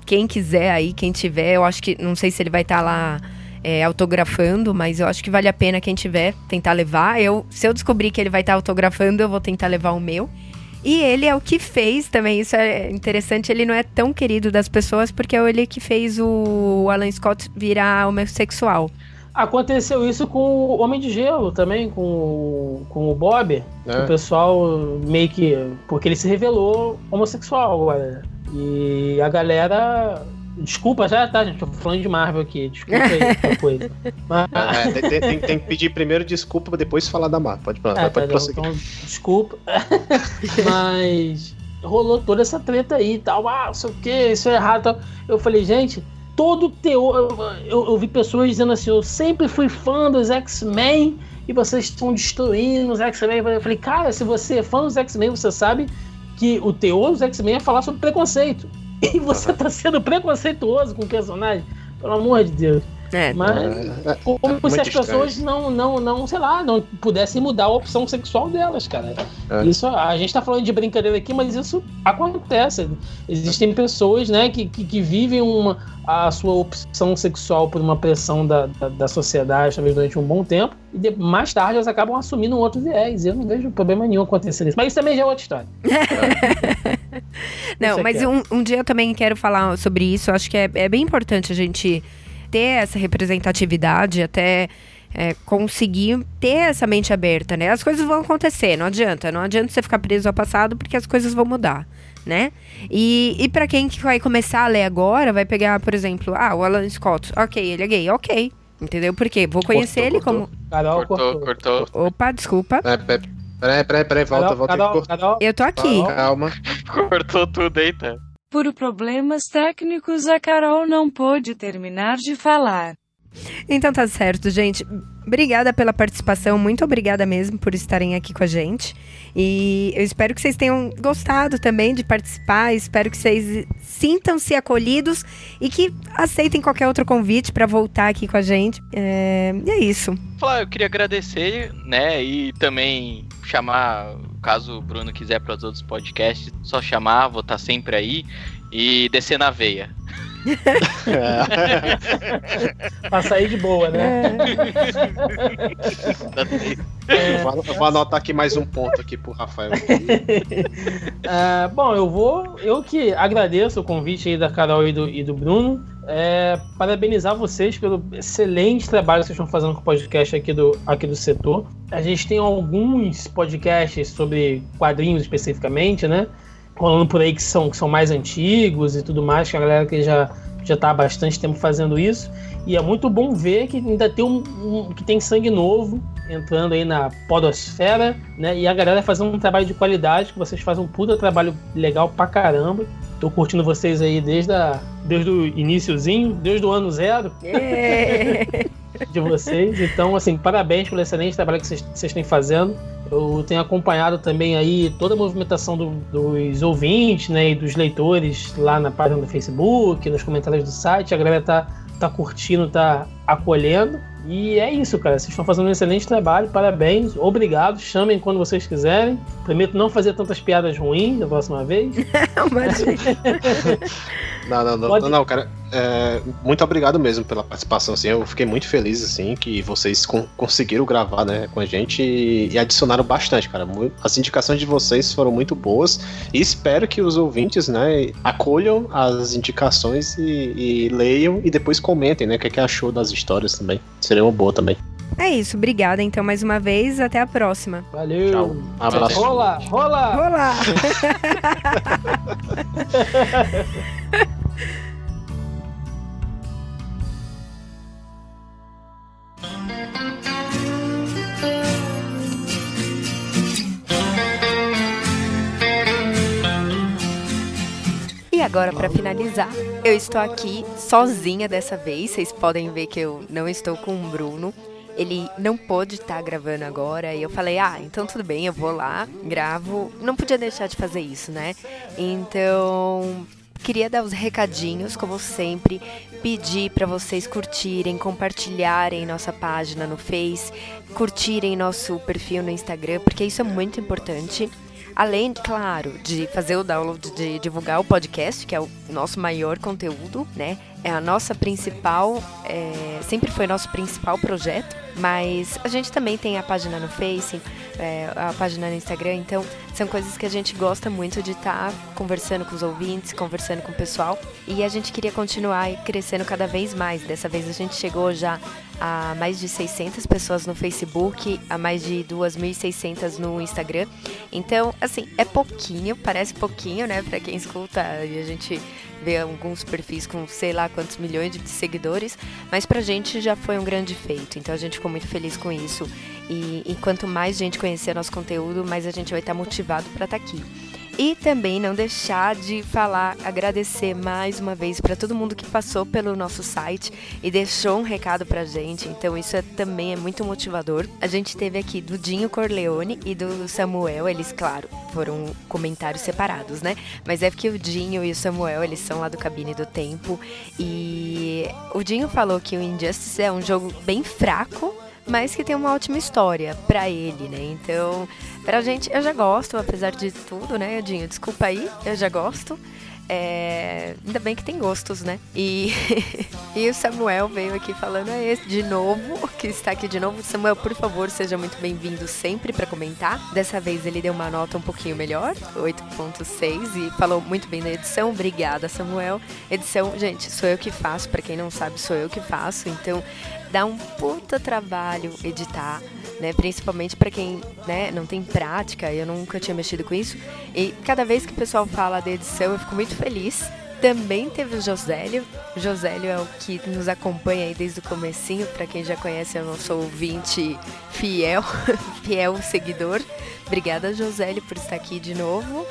quem quiser aí, quem tiver, eu acho que. Não sei se ele vai estar lá é, autografando, mas eu acho que vale a pena quem tiver tentar levar. Eu, se eu descobrir que ele vai estar autografando, eu vou tentar levar o meu. E ele é o que fez também, isso é interessante, ele não é tão querido das pessoas porque é ele que fez o Alan Scott virar homossexual. Aconteceu isso com o Homem de Gelo também, com, o- com o Bob. É. O pessoal meio que. Porque ele se revelou homossexual agora. E a galera. Desculpa já, tá, gente? Tô falando de Marvel aqui. Desculpa aí coisa. Mas, É, tem, tem- tem que pedir primeiro desculpa pra depois falar da Marta. Pode, pode, tá, pode não, prosseguir. então, desculpa. Mas rolou toda essa treta aí e tal. Ah, não sei o que, isso é errado tal. Eu falei, gente, todo teor. Eu, eu, eu vi pessoas dizendo assim: eu sempre fui fã dos X-Men e vocês estão destruindo os X-Men. Eu falei, cara, se você é fã dos X-Men, você sabe que o teor dos X-Men é falar sobre preconceito. E você tá sendo preconceituoso com o personagem. Pelo amor de Deus. É, Mas É, como muito se as estranho pessoas isso. não, não, não, sei lá, não pudessem mudar a opção sexual delas, cara. É. Isso, a gente tá falando de brincadeira aqui, mas isso acontece. Existem pessoas, né, que, que, que vivem uma, a sua opção sexual por uma pressão da, da, da sociedade, talvez durante um bom tempo, e de- mais tarde elas acabam assumindo um outro viés. Eu não vejo problema nenhum acontecer nisso. Mas isso também já é outra história. Não, Você mas um, um dia eu também quero falar sobre isso. Eu acho que é, é bem importante a gente ter essa representatividade, até é, conseguir ter essa mente aberta, né? As coisas vão acontecer, não adianta. Não adianta você ficar preso ao passado, porque as coisas vão mudar, né? E, e para quem que vai começar a ler agora, vai pegar, por exemplo, ah, o Alan Scott. Ok, ele é gay, ok. Entendeu? Por quê? Vou conhecer Cortou, ele cortou. como. Carol Cortou, cortou. cortou. Opa, desculpa. É, peraí, peraí, peraí, peraí, volta, Carol, volta. Carol, Carol, Carol, Eu tô aqui. Calma. Cortou tudo aí, tá? Por problemas técnicos, a Carol não pôde terminar de falar. Então tá certo, gente. Obrigada pela participação, muito obrigada mesmo por estarem aqui com a gente. E eu espero que vocês tenham gostado também de participar. Espero que vocês sintam-se acolhidos e que aceitem qualquer outro convite para voltar aqui com a gente. É, e é isso. Falar, eu queria agradecer, né? E também chamar, caso o Bruno quiser para os outros podcasts, só chamar, vou estar sempre aí e descer na veia. pra sair de boa, né? Eu vou, eu vou anotar aqui mais um ponto aqui pro Rafael. Ah, bom, eu vou. Eu que agradeço o convite aí da Carol e do, e do Bruno. É, parabenizar vocês pelo excelente trabalho que vocês estão fazendo com o podcast aqui do, aqui do setor. A gente tem alguns podcasts sobre quadrinhos especificamente, né? Rolando por aí que são, que são mais antigos e tudo mais, que a galera que já, já tá há bastante tempo fazendo isso. E é muito bom ver que ainda tem um, um- que tem sangue novo entrando aí na podosfera, né? E a galera fazendo um trabalho de qualidade, que vocês fazem um puta trabalho legal pra caramba. Tô curtindo vocês aí desde, a, desde o iniciozinho, desde o ano zero É. de vocês. Então, assim, parabéns pelo excelente trabalho que vocês, vocês têm fazendo. Eu tenho acompanhado também aí toda a movimentação do- dos ouvintes, né, e dos leitores lá na página do Facebook, nos comentários do site. A galera tá, tá curtindo, tá acolhendo. E é isso, cara. Vocês estão fazendo um excelente trabalho. Parabéns. Obrigado. Chamem quando vocês quiserem. Prometo não fazer tantas piadas ruins da próxima vez. Não, não, não, Pode- não, não, cara. É, muito obrigado mesmo pela participação. Assim, eu fiquei muito feliz assim que vocês con- conseguiram gravar, né, com a gente e, e adicionaram bastante, cara. As indicações de vocês foram muito boas e espero que os ouvintes, né, acolham as indicações e, e leiam e depois comentem, né, o que, é que achou das histórias também. Seria uma boa também. É isso. Obrigada, então, mais uma vez. Até a próxima. Valeu. Tchau. Um abraço. Rola, rola. Olá! agora, para finalizar, eu estou aqui sozinha dessa vez. Vocês podem ver que eu não estou com o Bruno. Ele não pôde estar gravando agora. E eu falei, ah, então tudo bem, eu vou lá, gravo. Não podia deixar de fazer isso, né? Então, queria dar os recadinhos, como sempre. Pedir para vocês curtirem, compartilharem nossa página no Face, curtirem nosso perfil no Instagram, porque isso é muito importante. Além, claro, de fazer o download, de divulgar o podcast, que é o nosso maior conteúdo, né? É a nossa principal, é, sempre foi nosso principal projeto, mas a gente também tem a página no Face, é, a página no Instagram. Então, são coisas que a gente gosta muito de estar conversando com os ouvintes, conversando com o pessoal. E a gente queria continuar crescendo cada vez mais. Dessa vez a gente chegou já a mais de 600 pessoas no Facebook, a mais de 2.600 no Instagram. Então, assim, é pouquinho, parece pouquinho, né, para quem escuta e a gente vê alguns perfis com sei lá quantos milhões de seguidores, mas pra gente já foi um grande feito. Então a gente ficou muito feliz com isso. E, e quanto mais gente conhecer nosso conteúdo, mais a gente vai estar motivado para estar tá aqui. E também não deixar de falar, agradecer mais uma vez para todo mundo que passou pelo nosso site e deixou um recado pra gente. Então isso é, também é muito motivador. A gente teve aqui do Dinho Corleone e do Samuel, eles, claro, foram comentários separados, né? Mas é porque o Dinho e o Samuel, eles são lá do Cabine do Tempo. E o Dinho falou que o Injustice é um jogo bem fraco, mas que tem uma ótima história para ele, né? Então, pra gente, eu já gosto, apesar de tudo, né, Edinho? Desculpa aí, eu já gosto. É... Ainda bem que tem gostos, né? E... e o Samuel veio aqui falando é de novo, que está aqui de novo. Samuel, por favor, seja muito bem-vindo sempre para comentar. Dessa vez ele deu uma nota um pouquinho melhor, 8.6, e falou muito bem da edição. Obrigada, Samuel. Edição, gente, sou eu que faço, para quem não sabe, sou eu que faço. Então, dá um puta trabalho editar, né? Principalmente para quem né, não tem prática, eu nunca tinha mexido com isso. E cada vez que o pessoal fala da edição, eu fico muito feliz. Também teve o Josélio. O Josélio é o que nos acompanha aí desde o comecinho. Para quem já conhece, é o nosso ouvinte fiel, fiel seguidor. Obrigada, Josélio, por estar aqui de novo.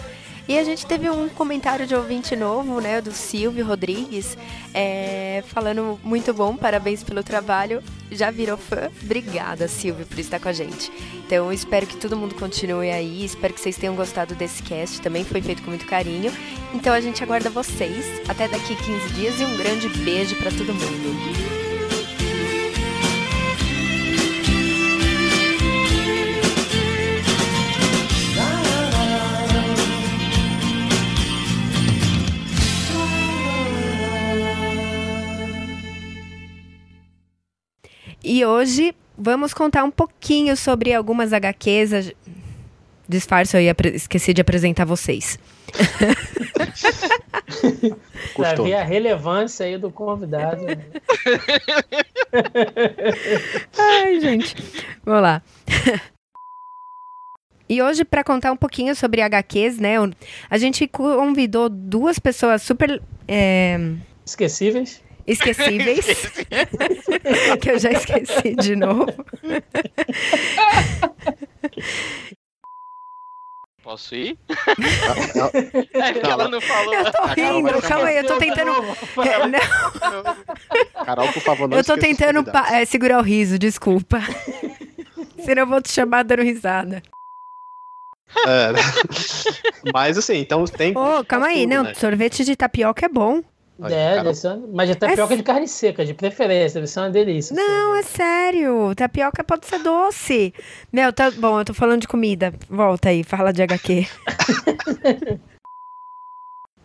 E a gente teve um comentário de ouvinte novo, né, do Silvio Rodrigues, é, falando muito bom, parabéns pelo trabalho. Já virou fã? Obrigada, Silvio, por estar com a gente. Então, espero que todo mundo continue aí. Espero que vocês tenham gostado desse cast. Também foi feito com muito carinho. Então, a gente aguarda vocês até daqui 15 dias e um grande beijo para todo mundo. E hoje vamos contar um pouquinho sobre algumas HQs. Disfarço, eu ia esqueci de apresentar vocês. Pra ver a relevância aí do convidado. Ai, gente. Vamos lá. E hoje, para contar um pouquinho sobre HQs, né? A gente convidou duas pessoas super. É... Esquecíveis esquecíveis. que eu já esqueci de novo. Posso ir? é que ela não falou. Eu tô rindo, calma aí, eu tô tentando. É, não. Carol, por favor, não Eu tô tentando é, segurar o riso, desculpa. Senão eu vou te chamar dando risada. É, mas assim, então tem. Ô, oh, calma aí, tudo, não, né? sorvete de tapioca é bom. É, deve ser, mas é tapioca é... de carne seca, de preferência, deve ser uma delícia. Não, é sério. Tapioca pode ser doce. Meu, tá bom, eu tô falando de comida. Volta aí, fala de HQ.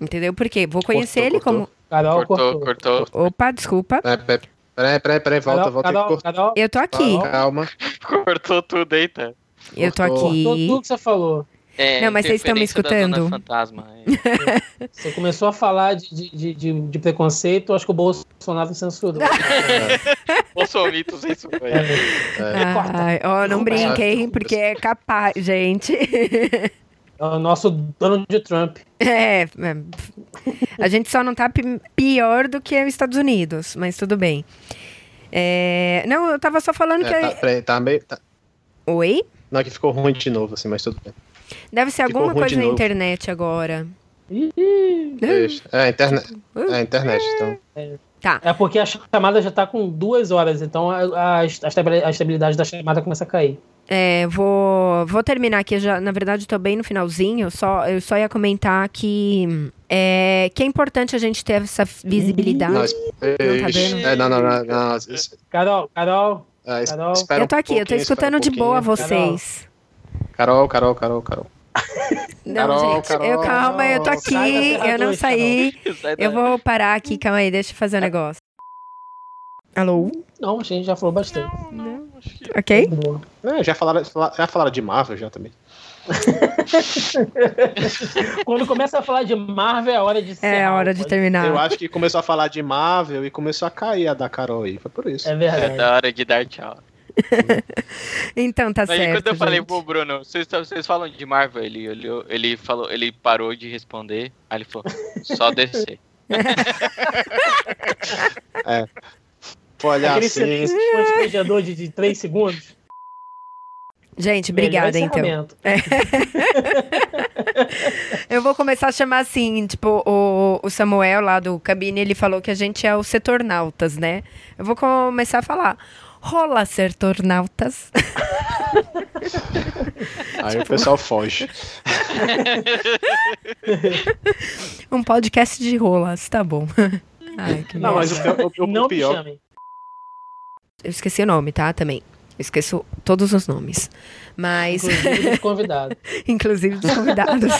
Entendeu por quê? Vou conhecer cortou, ele cortou. como. Carol cortou, cortou. cortou. Opa, desculpa. Peraí, peraí, peraí, volta, Carol, volta. Carol, Carol, eu tô aqui. Calma. Cortou tudo, eita. Eu tô aqui. Cortou tudo que você falou. É, não, mas vocês estão me escutando? Fantasma. É. Você começou a falar de, de, de, de, preconceito, acho que o Bolsonaro censurou. É. Isso foi. É. Ai, ó, não brinquem, porque é capaz, gente. É o nosso dono de Trump. É, é, a gente só não tá pior do que os Estados Unidos, mas tudo bem. É, não, eu tava só falando é, que. Tá, tá meio. Tá... Oi? Não, que ficou ruim de novo, assim, mas tudo bem. Deve ser Ficou alguma coisa na internet agora. É, a internet. É a internet, então. É. Tá. É porque a chamada já tá com duas horas, então a, a, a estabilidade da chamada começa a cair. É, vou, vou terminar aqui. Já, na verdade, estou bem no finalzinho. Só, eu só ia comentar que é, que é importante a gente ter essa visibilidade. Não, não tá? É, não, não, não, não. Carol, Carol. É, Carol. Eu tô aqui, um eu tô escutando um de boa vocês. Carol, Carol, Carol, Carol. Não, Carol, gente, Carol, eu calma, Carol, eu tô aqui, eu não saí. Eu vou parar aqui, calma aí, deixa eu fazer um negócio. Alô? Não, a gente já falou bastante. Não. Acho que Ok? Boa. É, já, falaram, já falaram de Marvel já também. Quando começa a falar de Marvel, é hora de ser. É a hora de terminar. Eu acho que começou a falar de Marvel e começou a cair a da Carol aí. Foi por isso. É é verdade. da hora de dar tchau. Então tá Aí certo. quando eu falei gente. pro Bruno, vocês, vocês falam de Marvel, ele olhou, ele falou, ele parou de responder, aí ele falou, só descer. Olhar Aquele assim. constrangedor de, de 3 segundos. Gente, obrigada então. encerramento. Eu vou começar a chamar assim, tipo, o, o Samuel lá do cabine, ele falou que a gente é os setornautas, né? Eu vou começar a falar. Rola, setornautas. Aí o pessoal foge. Um podcast de rolas, tá bom. Ai, que Não, mas o, o- o- o Não me pior. Eu esqueci o nome, tá? Também. Eu esqueço todos os nomes. Mas, Inclusive dos convidados. inclusive dos convidados.